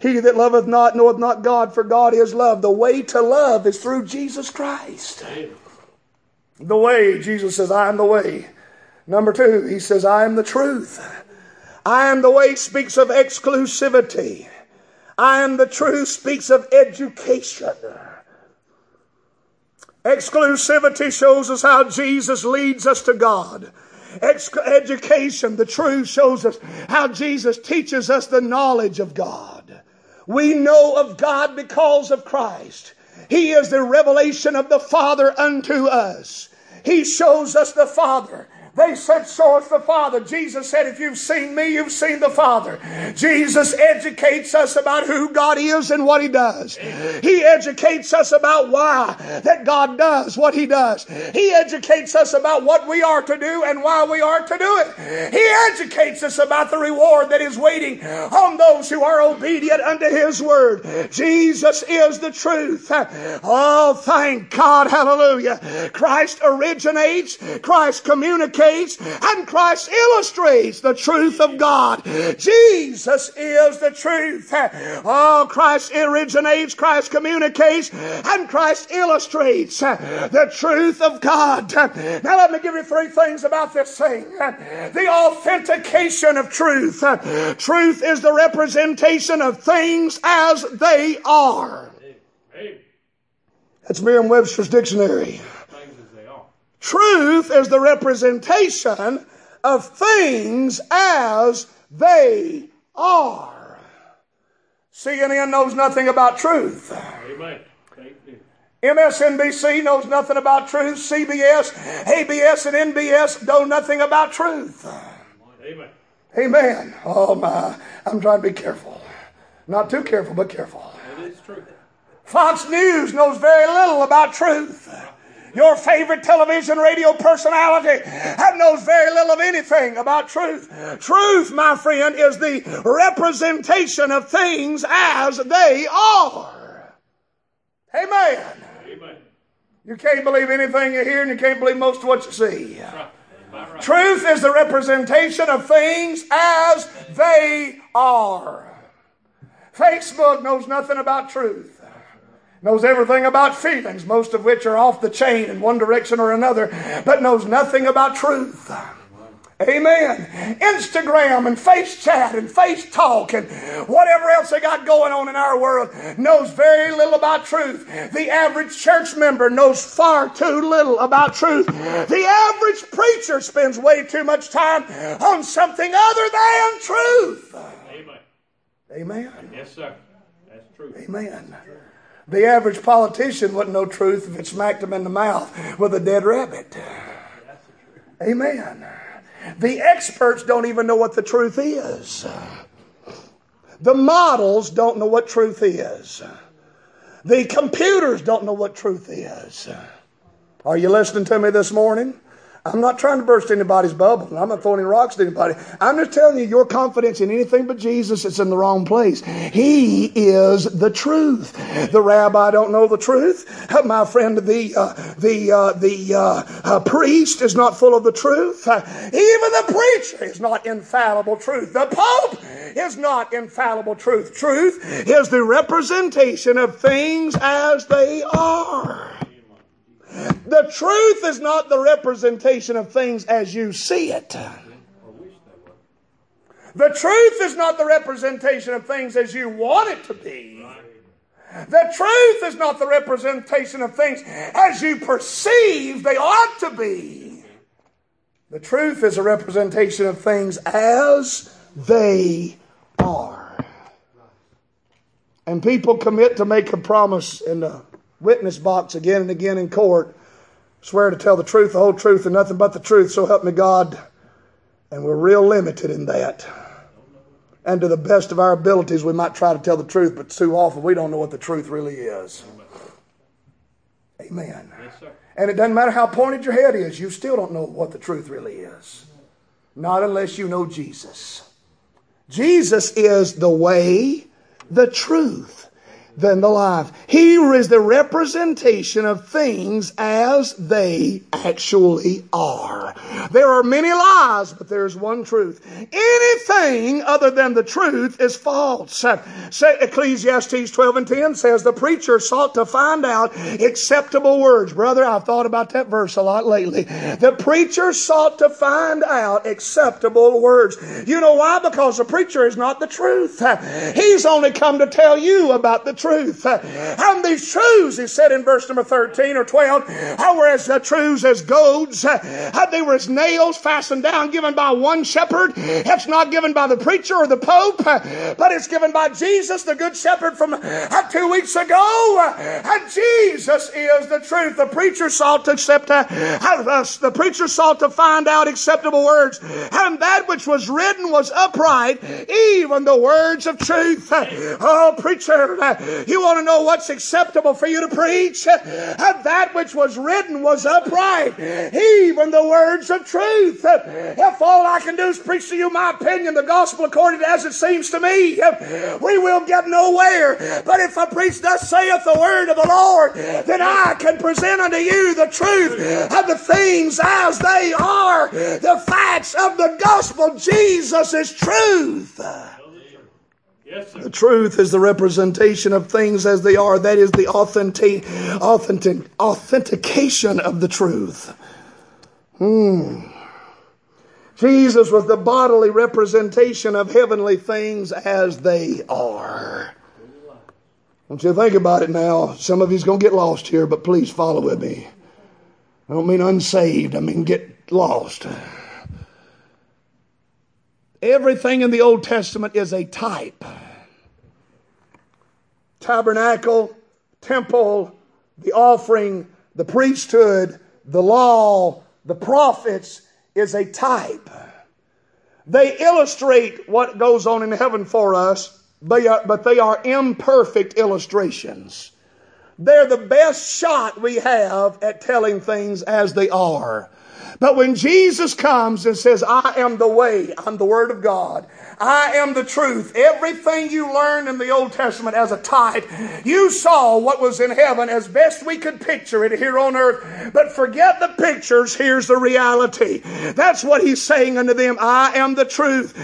Speaker 1: He that loveth not knoweth not God, for God is love. The way to love is through Jesus Christ. The way, Jesus says, I am the way. Number two, he says, I am the truth. I am the way speaks of exclusivity. I am the truth speaks of education. Exclusivity shows us how Jesus leads us to God. Ex- education, the truth shows us how Jesus teaches us the knowledge of God. We know of God because of Christ. He is the revelation of the Father unto us. He shows us the Father. They said, So is the Father. Jesus said, If you've seen me, you've seen the Father. Jesus educates us about who God is and what He does. He educates us about why that God does what He does. He educates us about what we are to do and why we are to do it. He educates us about the reward that is waiting on those who are obedient unto His word. Jesus is the truth. Oh, thank God. Hallelujah. Christ originates, Christ communicates and Christ illustrates the truth of God. Jesus is the truth. Oh, Christ originates, Christ communicates, and Christ illustrates the truth of God. Now, let me give you three things about this thing the authentication of truth. Truth is the representation of things as they are. That's Merriam Webster's dictionary. Truth is the representation of things as they are. CNN knows nothing about truth. Amen. MSNBC knows nothing about truth. CBS, ABS, and NBS know nothing about truth. Amen. Amen. Oh my, I'm trying to be careful. Not too careful, but careful. It is true. Fox News knows very little about truth your favorite television radio personality that knows very little of anything about truth. Truth, my friend, is the representation of things as they are. Amen. Amen. You can't believe anything you hear, and you can't believe most of what you see. Right. Truth is the representation of things as they are. Facebook knows nothing about truth knows everything about feelings, most of which are off the chain in one direction or another, but knows nothing about truth. Amen. Instagram and face chat and face talk and whatever else they got going on in our world knows very little about truth. The average church member knows far too little about truth. The average preacher spends way too much time on something other than truth. Amen. Amen.
Speaker 2: Yes, sir. That's true.
Speaker 1: Amen. The average politician wouldn't know truth if it smacked him in the mouth with a dead rabbit. Amen. The experts don't even know what the truth is. The models don't know what truth is. The computers don't know what truth is. Are you listening to me this morning? I'm not trying to burst anybody's bubble. I'm not throwing any rocks at anybody. I'm just telling you, your confidence in anything but Jesus is in the wrong place. He is the truth. The rabbi don't know the truth. My friend, the uh, the uh, the uh, uh priest is not full of the truth. even the preacher is not infallible truth. The pope is not infallible truth. Truth is the representation of things as they are. The truth is not the representation of things as you see it. The truth is not the representation of things as you want it to be. The truth is not the representation of things as you perceive they ought to be. The truth is a representation of things as they are. And people commit to make a promise in the witness box again and again in court. Swear to tell the truth, the whole truth, and nothing but the truth, so help me God. And we're real limited in that. And to the best of our abilities, we might try to tell the truth, but too often we don't know what the truth really is. Amen. Yes, and it doesn't matter how pointed your head is, you still don't know what the truth really is. Not unless you know Jesus. Jesus is the way, the truth, than the life. He is the representation of things as they actually are. There are many lies, but there's one truth. Anything other than the truth is false. Ecclesiastes 12 and 10 says the preacher sought to find out acceptable words. Brother, I've thought about that verse a lot lately. The preacher sought to find out acceptable words. You know why? Because the preacher is not the truth. He's only come to tell you about the truth truth. And these truths, he said in verse number 13 or 12, were as truths as goads. They were as nails fastened down, given by one shepherd. It's not given by the preacher or the pope, but it's given by Jesus, the good shepherd from uh, two weeks ago. And Jesus is the truth. The preacher sought to accept, uh, uh, the preacher sought to find out acceptable words. And that which was written was upright, even the words of truth. Oh, preacher, uh, you want to know what's acceptable for you to preach? That which was written was upright, even the words of truth. If all I can do is preach to you my opinion, the gospel according to as it seems to me, we will get nowhere. But if I preach thus saith the word of the Lord, then I can present unto you the truth of the things as they are, the facts of the gospel. Jesus is truth. The truth is the representation of things as they are. That is the authentic, authentic, authentication of the truth. Hmm. Jesus was the bodily representation of heavenly things as they are. Don't you think about it now. Some of you's going to get lost here, but please follow with me. I don't mean unsaved, I mean get lost. Everything in the Old Testament is a type tabernacle, temple, the offering, the priesthood, the law, the prophets is a type. They illustrate what goes on in heaven for us, but they are imperfect illustrations. They're the best shot we have at telling things as they are. But when Jesus comes and says, I am the way, I'm the Word of God, I am the truth. Everything you learned in the Old Testament as a type, you saw what was in heaven as best we could picture it here on earth. But forget the pictures, here's the reality. That's what he's saying unto them. I am the truth.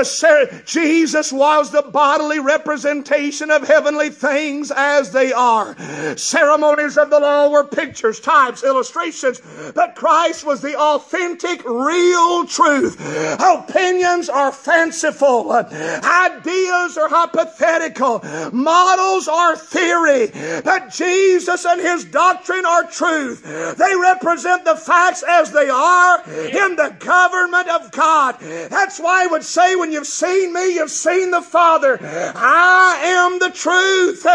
Speaker 1: The, Jesus was the bodily representation of heavenly things as they are. Ceremonies of the law were pictures, types, illustrations, but Christ was the authentic, real truth. Opinions are fanciful. Ideas are hypothetical. Models are theory. But Jesus and His doctrine are truth. They represent the facts as they are in the government of God. That's why I would say when you've seen me, you've seen the Father. I am the truth.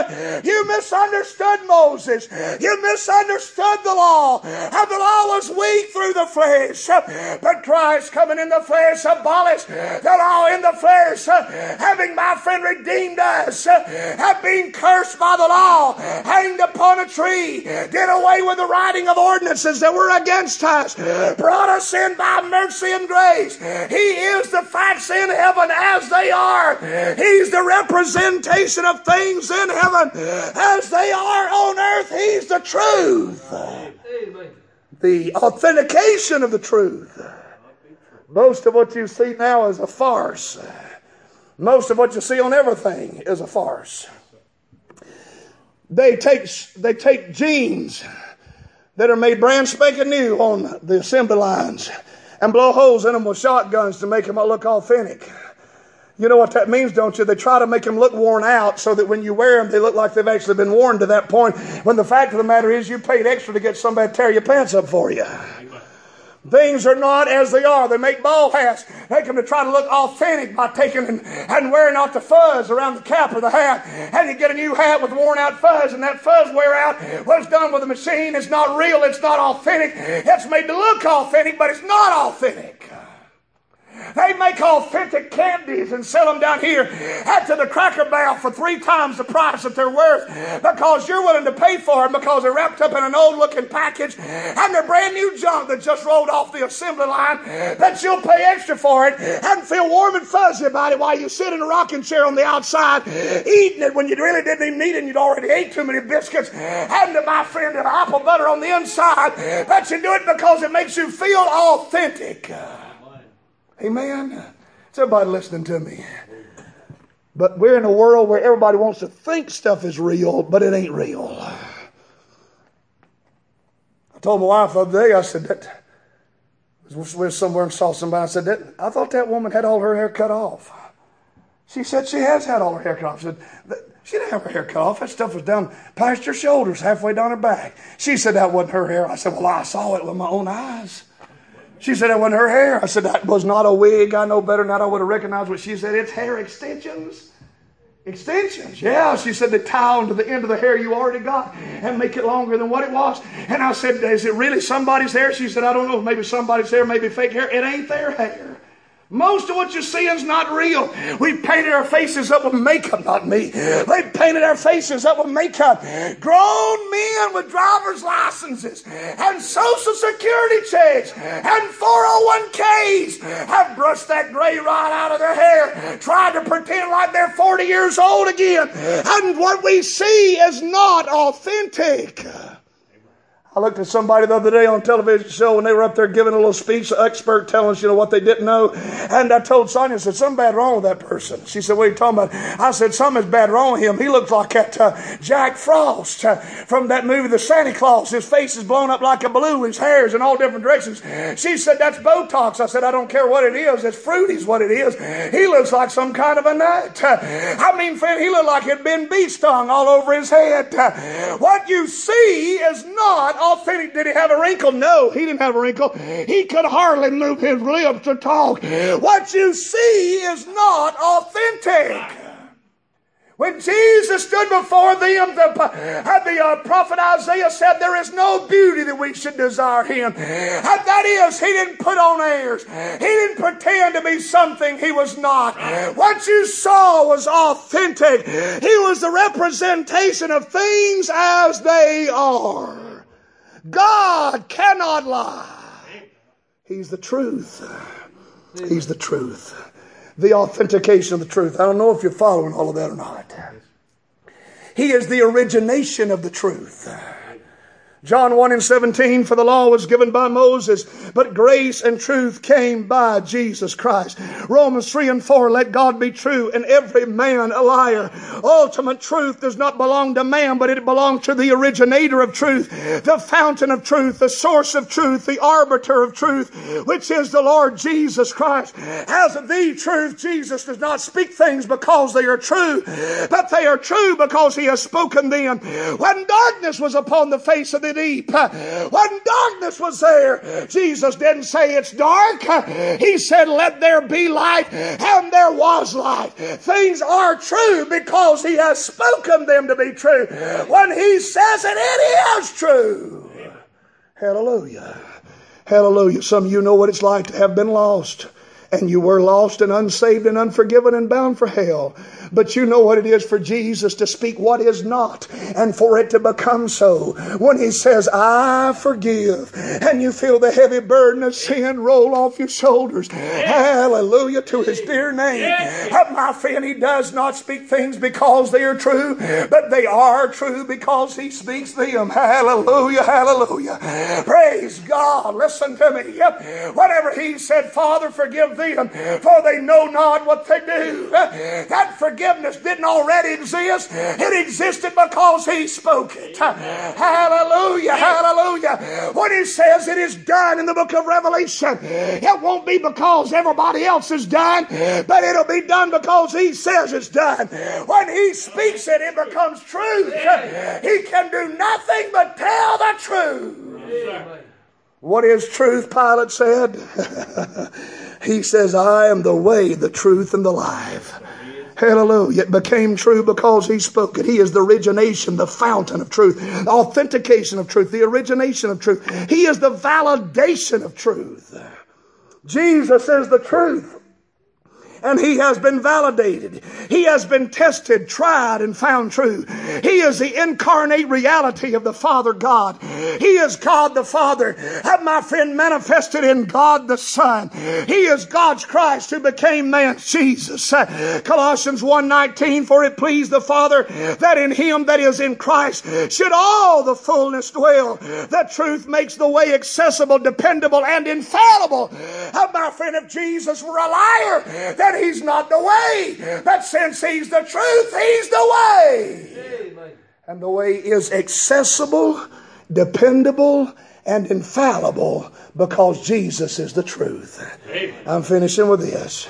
Speaker 1: You misunderstood misunderstood Moses. You misunderstood the law. And the law was weak through the flesh. Uh, but Christ coming in the flesh abolished the law in the flesh, uh, having my friend redeemed us, uh, have been cursed by the law, hanged upon a tree, did away with the writing of ordinances that were against us, brought us in by mercy and grace. He is the facts in heaven as they are. He's the representation of things in heaven as they are on earth. He's the truth. The authentication of the truth. Most of what you see now is a farce. Most of what you see on everything is a farce. They take, they take jeans that are made brand spanking new on the assembly lines and blow holes in them with shotguns to make them look authentic. You know what that means, don't you? They try to make them look worn out so that when you wear them, they look like they've actually been worn to that point. When the fact of the matter is, you paid extra to get somebody to tear your pants up for you. Things are not as they are. They make ball hats. Make them to try to look authentic by taking and, and wearing out the fuzz around the cap of the hat. And you get a new hat with worn out fuzz, and that fuzz wear out. What's done with a machine It's not real. It's not authentic. It's made to look authentic, but it's not authentic. They make authentic candies and sell them down here. At to the Cracker Barrel for three times the price that they're worth because you're willing to pay for them because they're wrapped up in an old looking package and they're brand new junk that just rolled off the assembly line that you'll pay extra for it. And feel warm and fuzzy about it while you sit in a rocking chair on the outside eating it when you really didn't even need it and you'd already ate too many biscuits. And to my friend an apple butter on the inside but you do it because it makes you feel authentic. Amen. Is everybody listening to me? But we're in a world where everybody wants to think stuff is real, but it ain't real. I told my wife the other day, I said that we was somewhere and saw somebody. I said that I thought that woman had all her hair cut off. She said she has had all her hair cut off. I said she didn't have her hair cut off. That stuff was down past her shoulders, halfway down her back. She said that wasn't her hair. I said, well, I saw it with my own eyes. She said it wasn't her hair. I said that was not a wig. I know better that. I would have recognized what she said. It's hair extensions. Extensions, yeah. She said they tie onto the end of the hair you already got and make it longer than what it was. And I said, Is it really somebody's hair? She said, I don't know. Maybe somebody's hair, maybe fake hair. It ain't their hair. Most of what you're seeing is not real. We painted our faces up with makeup, not me. They painted our faces up with makeup. Grown men with driver's licenses and social security checks and 401ks have brushed that gray right out of their hair, tried to pretend like they're 40 years old again. And what we see is not authentic. I looked at somebody the other day on a television show when they were up there giving a little speech, an expert telling us, you know, what they didn't know. And I told Sonia, I said, something bad wrong with that person. She said, what are you talking about? I said, something's bad wrong with him. He looks like that uh, Jack Frost uh, from that movie, The Santa Clause. His face is blown up like a balloon. His hair is in all different directions. She said, that's Botox. I said, I don't care what it is. It's fruity's what it is. He looks like some kind of a nut. Uh, I mean, friend, he looked like he'd been bee stung all over his head. Uh, what you see is not authentic. Did he have a wrinkle? No, he didn't have a wrinkle. He could hardly move his lips to talk. What you see is not authentic. When Jesus stood before them, the, the uh, prophet Isaiah said, There is no beauty that we should desire him. And that is, he didn't put on airs. He didn't pretend to be something he was not. What you saw was authentic. He was the representation of things as they are. God cannot lie. He's the truth. He's the truth. The authentication of the truth. I don't know if you're following all of that or not. He is the origination of the truth. John 1 and 17, for the law was given by Moses, but grace and truth came by Jesus Christ. Romans 3 and 4, let God be true and every man a liar. Ultimate truth does not belong to man, but it belongs to the originator of truth, the fountain of truth, the source of truth, the arbiter of truth, which is the Lord Jesus Christ. As the truth, Jesus does not speak things because they are true, but they are true because he has spoken them. When darkness was upon the face of the deep. When darkness was there, Jesus didn't say it's dark. He said, Let there be light, and there was light. Things are true because He has spoken them to be true. When He says it, it is true. Hallelujah. Hallelujah. Some of you know what it's like to have been lost and you were lost and unsaved and unforgiven and bound for hell. But you know what it is for Jesus to speak what is not and for it to become so. When he says, I forgive, and you feel the heavy burden of sin roll off your shoulders. Hallelujah to his dear name. But my friend, he does not speak things because they are true, but they are true because he speaks them. Hallelujah, hallelujah. Praise God. Listen to me. Whatever he said, Father, forgive them, for they know not what they do. That forgiveness didn't already exist. It existed because he spoke it. Hallelujah, hallelujah. When he says it is done in the book of Revelation, it won't be because everybody else is done, but it'll be done because he says it's done. When he speaks it, it becomes truth. He can do nothing but tell the truth. What is truth? Pilate said. he says, I am the way, the truth, and the life. Hallelujah. It became true because he spoke it. He is the origination, the fountain of truth, the authentication of truth, the origination of truth. He is the validation of truth. Jesus is the truth and he has been validated. He has been tested, tried, and found true. He is the incarnate reality of the Father God. He is God the Father, have my friend manifested in God the Son. He is God's Christ who became man, Jesus. Colossians 1:19, for it pleased the Father that in him that is in Christ should all the fullness dwell. That truth makes the way accessible, dependable, and infallible. My friend, if Jesus were a liar, that he's not the way. But since he's the truth, he's the way. And the way is accessible, dependable, and infallible because Jesus is the truth. I'm finishing with this.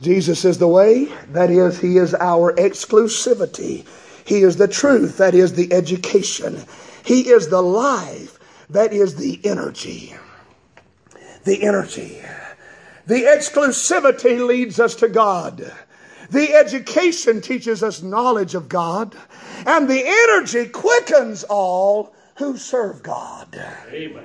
Speaker 1: Jesus is the way, that is, He is our exclusivity. He is the truth, that is the education. He is the life, that is the energy. The energy. The exclusivity leads us to God. The education teaches us knowledge of God. And the energy quickens all who serve God. Amen.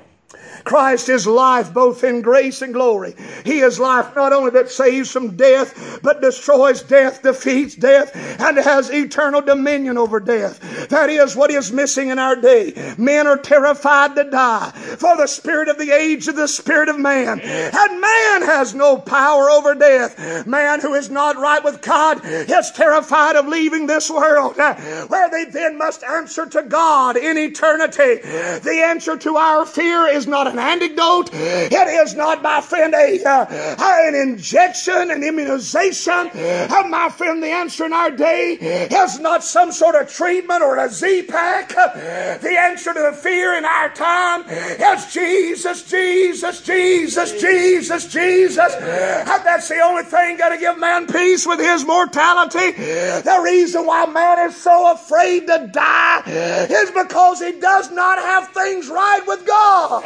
Speaker 1: Christ is life both in grace and glory. He is life not only that saves from death, but destroys death, defeats death, and has eternal dominion over death. That is what is missing in our day. Men are terrified to die, for the spirit of the age is the spirit of man. And man has no power over death. Man who is not right with God is terrified of leaving this world, eh, where they then must answer to God in eternity. The answer to our fear is not an antidote. It is not, my friend, a, uh, an injection, an immunization. Uh, my friend, the answer in our day is not some sort of treatment or a Z-Pak. The answer to the fear in our time is Jesus, Jesus, Jesus, Jesus, Jesus. And that's the only thing going to give man peace with his mortality. The reason why man is so afraid to die is because he does not have things right with God.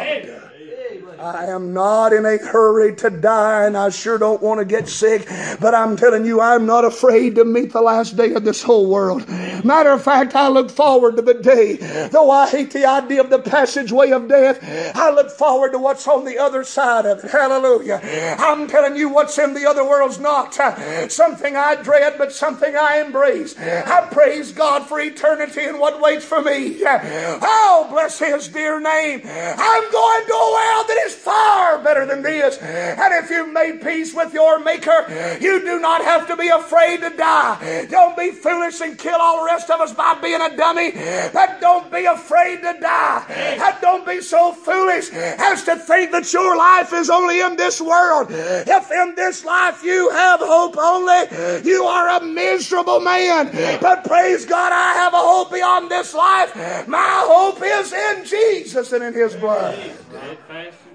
Speaker 1: Hey, I am not in a hurry to die, and I sure don't want to get sick, but I'm telling you, I'm not afraid to meet the last day of this whole world. Matter of fact, I look forward to the day, though I hate the idea of the passageway of death, I look forward to what's on the other side of it. Hallelujah. I'm telling you, what's in the other world's not uh, something I dread, but something I embrace. I praise God for eternity and what waits for me. Uh, oh, bless His dear name. I'm going to a world that is far better than this. And if you've made peace with your Maker, you do not have to be afraid to die. Don't be foolish and kill all the rest of us by being a dummy. But don't be afraid to die. And don't be so foolish as to think that your life is only in this world. If in this life you have hope only, you are a miserable man. But praise God, I have a hope beyond this life. My hope is in Jesus and in His blood.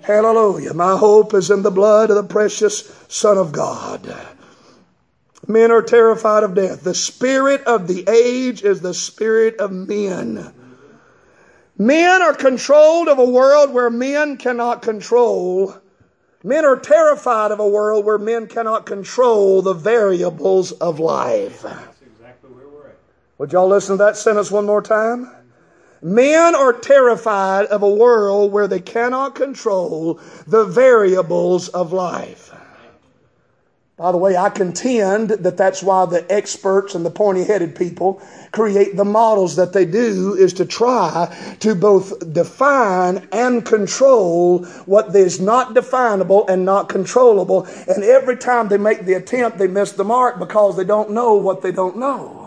Speaker 1: Hallelujah. My hope is in the blood of the precious Son of God. Men are terrified of death. The spirit of the age is the spirit of men. Men are controlled of a world where men cannot control. Men are terrified of a world where men cannot control the variables of life.
Speaker 2: That's exactly where we're at.
Speaker 1: Would y'all listen to that sentence one more time? Men are terrified of a world where they cannot control the variables of life. By the way, I contend that that's why the experts and the pointy headed people create the models that they do is to try to both define and control what is not definable and not controllable. And every time they make the attempt, they miss the mark because they don't know what they don't know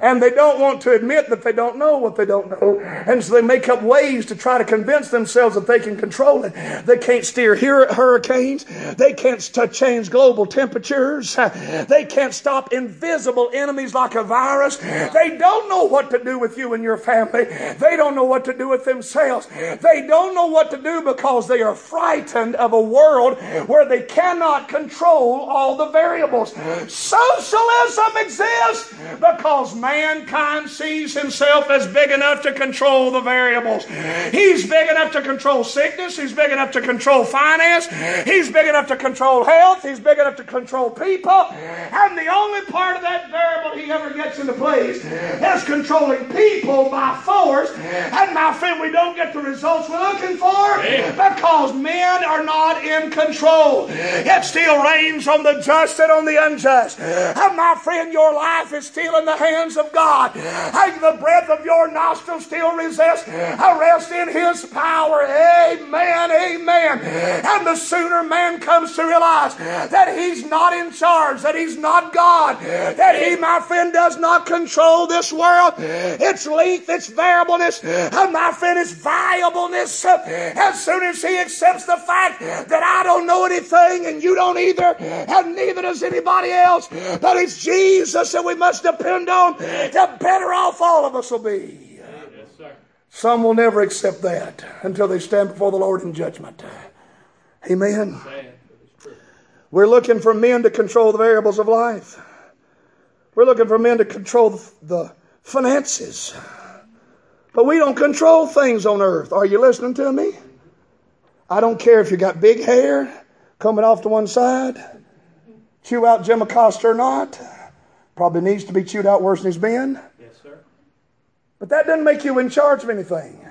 Speaker 1: and they don't want to admit that they don't know what they don't know. And so they make up ways to try to convince themselves that they can control it. They can't steer hurricanes. They can't change global temperatures. They can't stop invisible enemies like a virus. They don't know what to do with you and your family. They don't know what to do with themselves. They don't know what to do because they are frightened of a world where they cannot control all the variables. Socialism exists because man mankind sees himself as big enough to control the variables. He's big enough to control sickness. He's big enough to control finance. He's big enough to control health. He's big enough to control people. And the only part of that variable he ever gets into place is controlling people by force. And my friend, we don't get the results we're looking for because men are not in control. It still reigns on the just and on the unjust. And my friend, your life is still in the hands of God. Hang the breath of your nostrils still resists, rest in His power. Amen, amen. And the sooner man comes to realize that He's not in charge, that He's not God, that He, my friend, does not control this world, its length, its variableness, and my friend, its viableness, as soon as He accepts the fact that I don't know anything and you don't either, and neither does anybody else, but it's Jesus that we must depend on, the better off all of us will be.
Speaker 2: Yes,
Speaker 1: Some will never accept that until they stand before the Lord in judgment. Amen. We're looking for men to control the variables of life. We're looking for men to control the finances. But we don't control things on earth. Are you listening to me? I don't care if you got big hair coming off to one side, chew out Jim Acosta or not. Probably needs to be chewed out worse than he's been.
Speaker 2: Yes, sir.
Speaker 1: But that doesn't make you in charge of anything.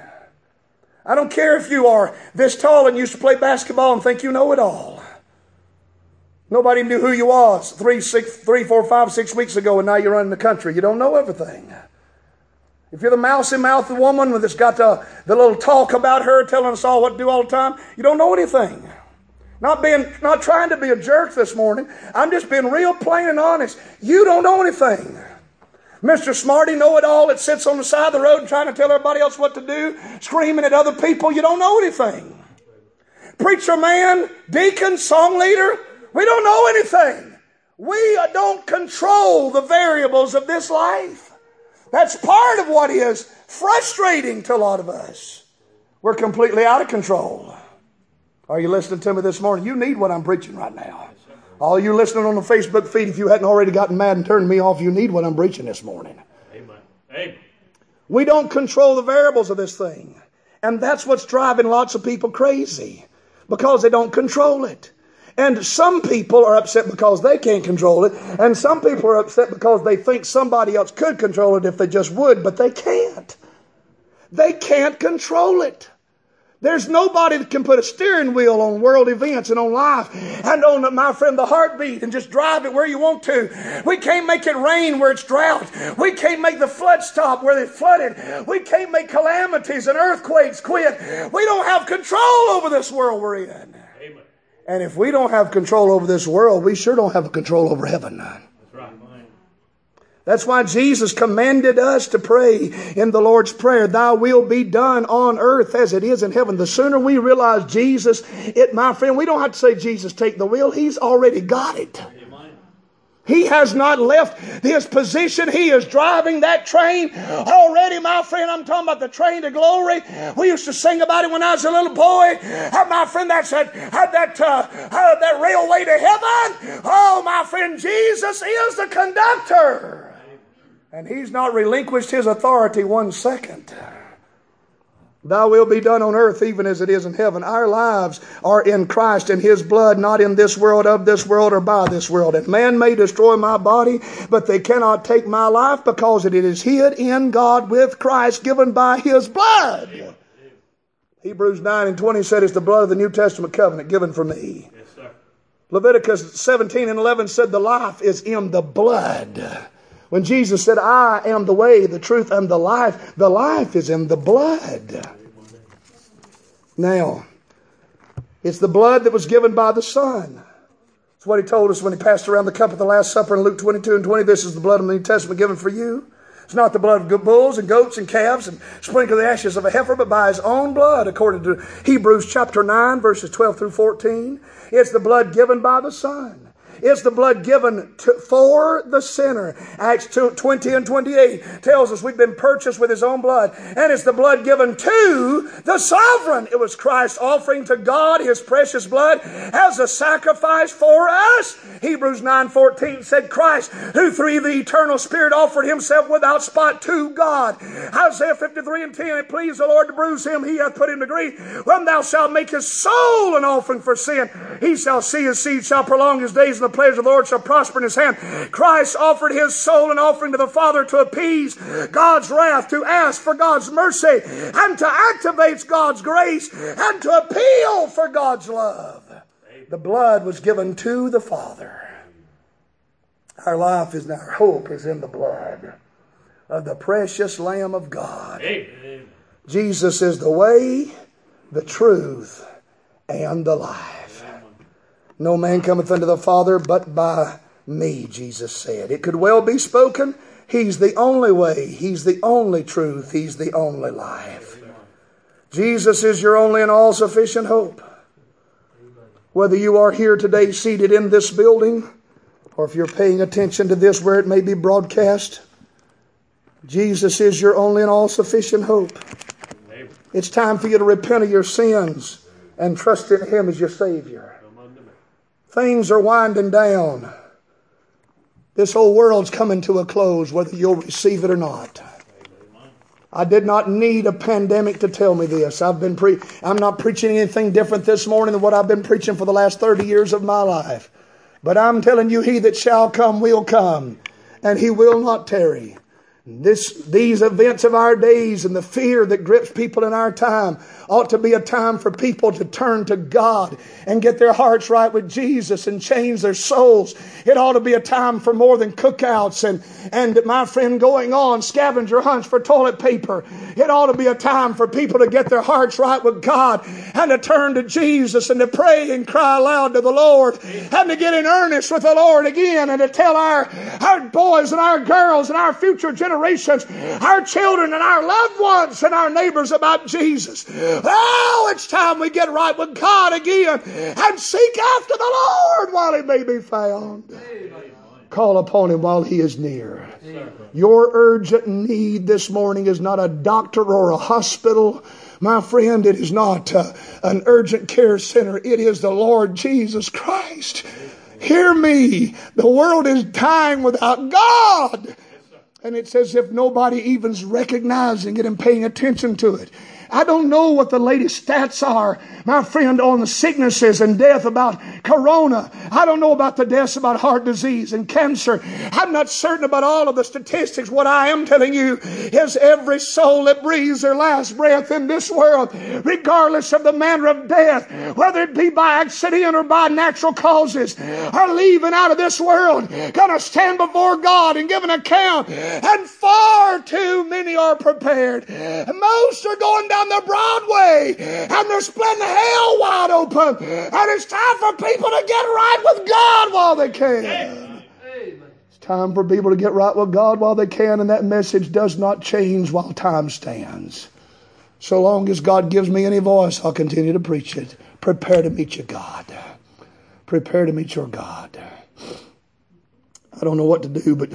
Speaker 1: I don't care if you are this tall and used to play basketball and think you know it all. Nobody knew who you was three, six, three, four, five, six weeks ago, and now you're running the country. You don't know everything. If you're the mousy mouthed woman that's got the, the little talk about her telling us all what to do all the time, you don't know anything. Not being, not trying to be a jerk this morning. I'm just being real plain and honest. You don't know anything. Mr. Smarty Know It All that sits on the side of the road trying to tell everybody else what to do, screaming at other people, you don't know anything. Preacher man, deacon, song leader, we don't know anything. We don't control the variables of this life. That's part of what is frustrating to a lot of us. We're completely out of control. Are you listening to me this morning? You need what I'm preaching right now. All you listening on the Facebook feed, if you hadn't already gotten mad and turned me off, you need what I'm preaching this morning.
Speaker 2: Amen. Amen.
Speaker 1: We don't control the variables of this thing. And that's what's driving lots of people crazy because they don't control it. And some people are upset because they can't control it. And some people are upset because they think somebody else could control it if they just would, but they can't. They can't control it. There's nobody that can put a steering wheel on world events and on life and on, my friend, the heartbeat and just drive it where you want to. We can't make it rain where it's drought. We can't make the flood stop where it's flooded. We can't make calamities and earthquakes quit. We don't have control over this world we're in.
Speaker 2: Amen.
Speaker 1: And if we don't have control over this world, we sure don't have control over heaven.
Speaker 2: That's
Speaker 1: why Jesus commanded us to pray in the Lord's Prayer, Thy will be done on earth as it is in heaven. The sooner we realize Jesus, it, my friend, we don't have to say, Jesus, take the wheel. He's already got it. He has not left his position. He is driving that train already, my friend. I'm talking about the train to glory. We used to sing about it when I was a little boy. Uh, my friend, that's that, that, uh, that railway to heaven. Oh, my friend, Jesus is the conductor. And he's not relinquished his authority one second. Thy will be done on earth even as it is in heaven. Our lives are in Christ and His blood, not in this world, of this world, or by this world. And man may destroy my body, but they cannot take my life because it is hid in God with Christ, given by His blood. Hebrews 9 and 20 said, It's the blood of the New Testament covenant given for me.
Speaker 2: Yes, sir.
Speaker 1: Leviticus 17 and 11 said, The life is in the blood. When Jesus said, I am the way, the truth, and the life, the life is in the blood. Now, it's the blood that was given by the Son. It's what he told us when he passed around the cup at the Last Supper in Luke 22 and 20. This is the blood of the New Testament given for you. It's not the blood of bulls and goats and calves and sprinkle the ashes of a heifer, but by his own blood, according to Hebrews chapter 9, verses 12 through 14. It's the blood given by the Son. It's the blood given to, for the sinner. Acts 2, 20 and 28 tells us we've been purchased with his own blood. And it's the blood given to the sovereign. It was Christ offering to God his precious blood as a sacrifice for us. Hebrews 9 14 said, Christ, who through the eternal Spirit offered himself without spot to God. Isaiah 53 and 10, it pleased the Lord to bruise him, he hath put him to grief. When thou shalt make his soul an offering for sin, he shall see his seed shall prolong his days, the pleasure of the Lord shall prosper in his hand. Christ offered his soul an offering to the Father to appease God's wrath, to ask for God's mercy, and to activate God's grace, and to appeal for God's love. The blood was given to the Father. Our life is our hope is in the blood of the precious Lamb of God.
Speaker 2: Amen.
Speaker 1: Jesus is the way, the truth, and the life. No man cometh unto the Father but by me, Jesus said. It could well be spoken. He's the only way. He's the only truth. He's the only life. Jesus is your only and all sufficient hope. Whether you are here today seated in this building, or if you're paying attention to this where it may be broadcast, Jesus is your only and all sufficient hope. It's time for you to repent of your sins and trust in Him as your Savior. Things are winding down. This whole world's coming to a close, whether you'll receive it or not. I did not need a pandemic to tell me this. I've been pre- I'm not preaching anything different this morning than what I've been preaching for the last 30 years of my life. But I'm telling you, he that shall come will come, and he will not tarry. This, these events of our days and the fear that grips people in our time ought to be a time for people to turn to God and get their hearts right with Jesus and change their souls. It ought to be a time for more than cookouts and, and my friend going on scavenger hunts for toilet paper. It ought to be a time for people to get their hearts right with God and to turn to Jesus and to pray and cry aloud to the Lord and to get in earnest with the Lord again and to tell our, our boys and our girls and our future generations, our children and our loved ones and our neighbors about Jesus. Oh, it's time we get right with God again and seek after the Lord while he may be found. Call upon him while he is near. Your urgent need this morning is not a doctor or a hospital. My friend, it is not uh, an urgent care center. It is the Lord Jesus Christ. Hear me. The world is dying without God. And it's as if nobody even's recognizing it and paying attention to it. I don't know what the latest stats are, my friend, on the sicknesses and death about corona. I don't know about the deaths about heart disease and cancer. I'm not certain about all of the statistics. What I am telling you is every soul that breathes their last breath in this world, regardless of the manner of death, whether it be by accident or by natural causes, are leaving out of this world, gonna stand before God and give an account. And far too many are prepared. Most are going down the Broadway and they're splitting hell wide open. And it's time for people to get right with God while they can. It's time for people to get right with God while they can, and that message does not change while time stands. So long as God gives me any voice, I'll continue to preach it. Prepare to meet your God. Prepare to meet your God. I don't know what to do, but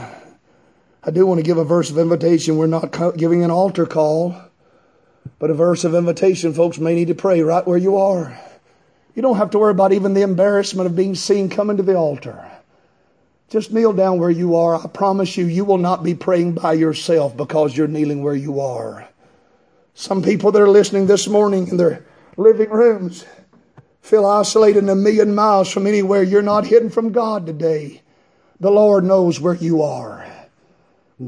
Speaker 1: I do want to give a verse of invitation. We're not giving an altar call. But a verse of invitation, folks may need to pray right where you are. You don't have to worry about even the embarrassment of being seen coming to the altar. Just kneel down where you are. I promise you, you will not be praying by yourself because you're kneeling where you are. Some people that are listening this morning in their living rooms feel isolated a million miles from anywhere. You're not hidden from God today. The Lord knows where you are.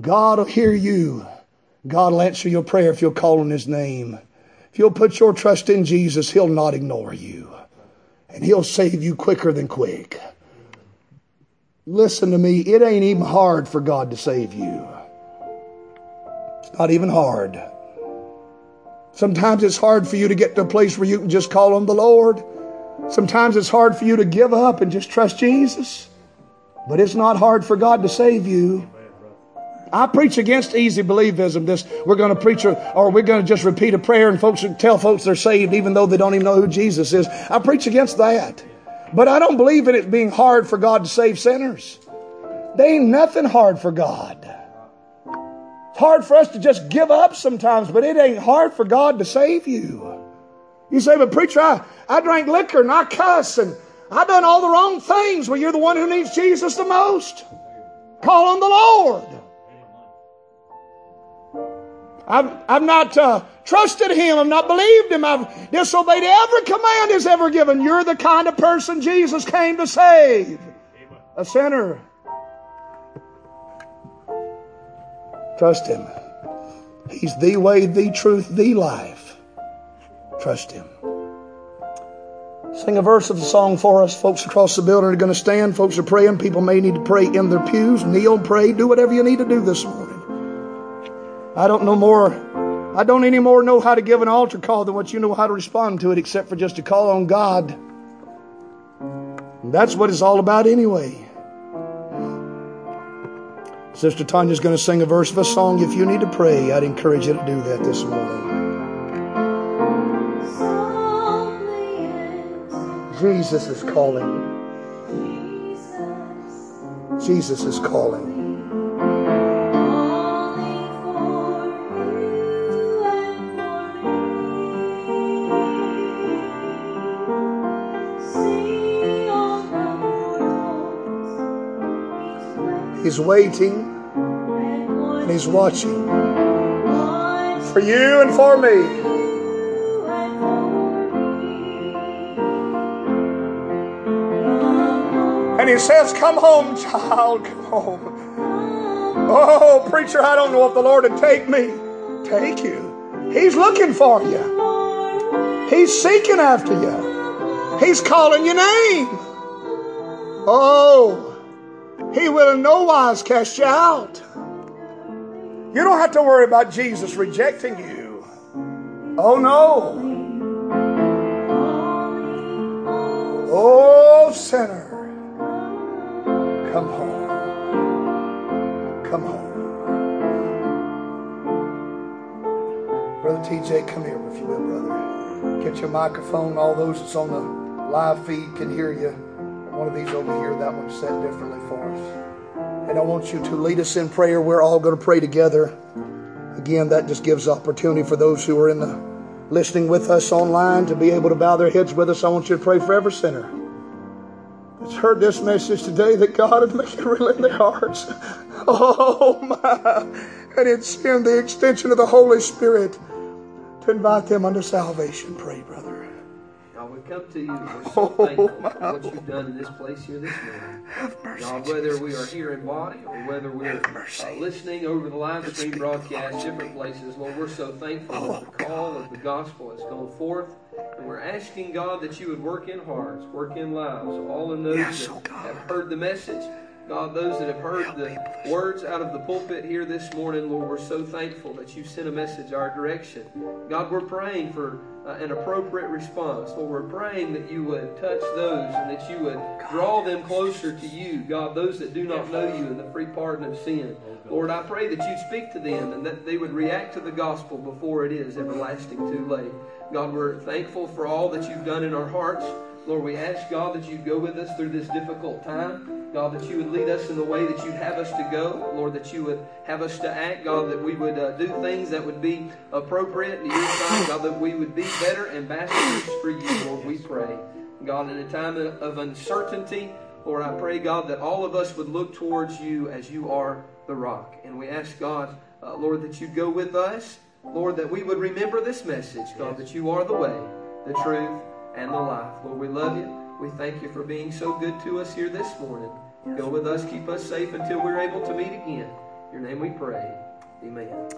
Speaker 1: God will hear you. God will answer your prayer if you'll call on His name. If you'll put your trust in Jesus, He'll not ignore you. And He'll save you quicker than quick. Listen to me, it ain't even hard for God to save you. It's not even hard. Sometimes it's hard for you to get to a place where you can just call on the Lord. Sometimes it's hard for you to give up and just trust Jesus. But it's not hard for God to save you. I preach against easy believism. This we're going to preach or, we're going to just repeat a prayer and folks tell folks they're saved even though they don't even know who Jesus is. I preach against that. But I don't believe in it being hard for God to save sinners. They ain't nothing hard for God. It's hard for us to just give up sometimes, but it ain't hard for God to save you. You say, but preacher, I, I drank liquor and I cuss and I done all the wrong things. Well, you're the one who needs Jesus the most. Call on the Lord. I've, I've not uh, trusted him. I've not believed him. I've disobeyed every command he's ever given. You're the kind of person Jesus came to save. A sinner. Trust him. He's the way, the truth, the life. Trust him. Sing a verse of the song for us. Folks across the building are going to stand. Folks are praying. People may need to pray in their pews, kneel, and pray, do whatever you need to do this morning. I don't know more. I don't anymore know how to give an altar call than what you know how to respond to it, except for just to call on God. And that's what it's all about anyway. Sister Tanya's going to sing a verse of a song. If you need to pray, I'd encourage you to do that this morning. Jesus is calling. Jesus is calling. He's waiting and He's watching for you and for me. And He says, Come home, child, come home. Oh, preacher, I don't know if the Lord would take me. Take you. He's looking for you, He's seeking after you, He's calling your name. Oh. He will in no wise cast you out. You don't have to worry about Jesus rejecting you. Oh no. Oh, sinner, come home. Come home. Brother TJ, come here if you will, brother. Get your microphone. All those that's on the live feed can hear you. One of these over here, that one's set differently for us. And I want you to lead us in prayer. We're all going to pray together. Again, that just gives opportunity for those who are in the listening with us online to be able to bow their heads with us. I want you to pray for every sinner that's heard this message today that God would make it real in their hearts. Oh my. And it's in the extension of the Holy Spirit to invite them unto salvation. Pray, brother
Speaker 3: come to you. We're so oh, thankful for what you've done in this place here this morning.
Speaker 1: Mercy,
Speaker 3: God, whether we are here in body or whether we're uh, listening over the live stream broadcast, different places, Lord, we're so thankful oh, that the call of the gospel has gone forth. And we're asking, God, that you would work in hearts, work in lives, all in those
Speaker 1: yes,
Speaker 3: that
Speaker 1: oh
Speaker 3: have heard the message. God, those that have heard the words out of the pulpit here this morning, Lord, we're so thankful that you sent a message our direction. God, we're praying for uh, an appropriate response. Lord, we're praying that you would touch those and that you would draw them closer to you. God, those that do not know you and the free pardon of sin. Lord, I pray that you'd speak to them and that they would react to the gospel before it is everlasting too late. God, we're thankful for all that you've done in our hearts. Lord, we ask, God, that you'd go with us through this difficult time. God, that you would lead us in the way that you'd have us to go. Lord, that you would have us to act. God, that we would uh, do things that would be appropriate in your sight. God, that we would be better ambassadors for you, Lord, we pray. God, in a time of uncertainty, Lord, I pray, God, that all of us would look towards you as you are the rock. And we ask, God, uh, Lord, that you'd go with us. Lord, that we would remember this message, God, that you are the way, the truth, and the life. Lord, we love you. We thank you for being so good to us here this morning. Go with us, keep us safe until we're able to meet again. In your name we pray. Amen.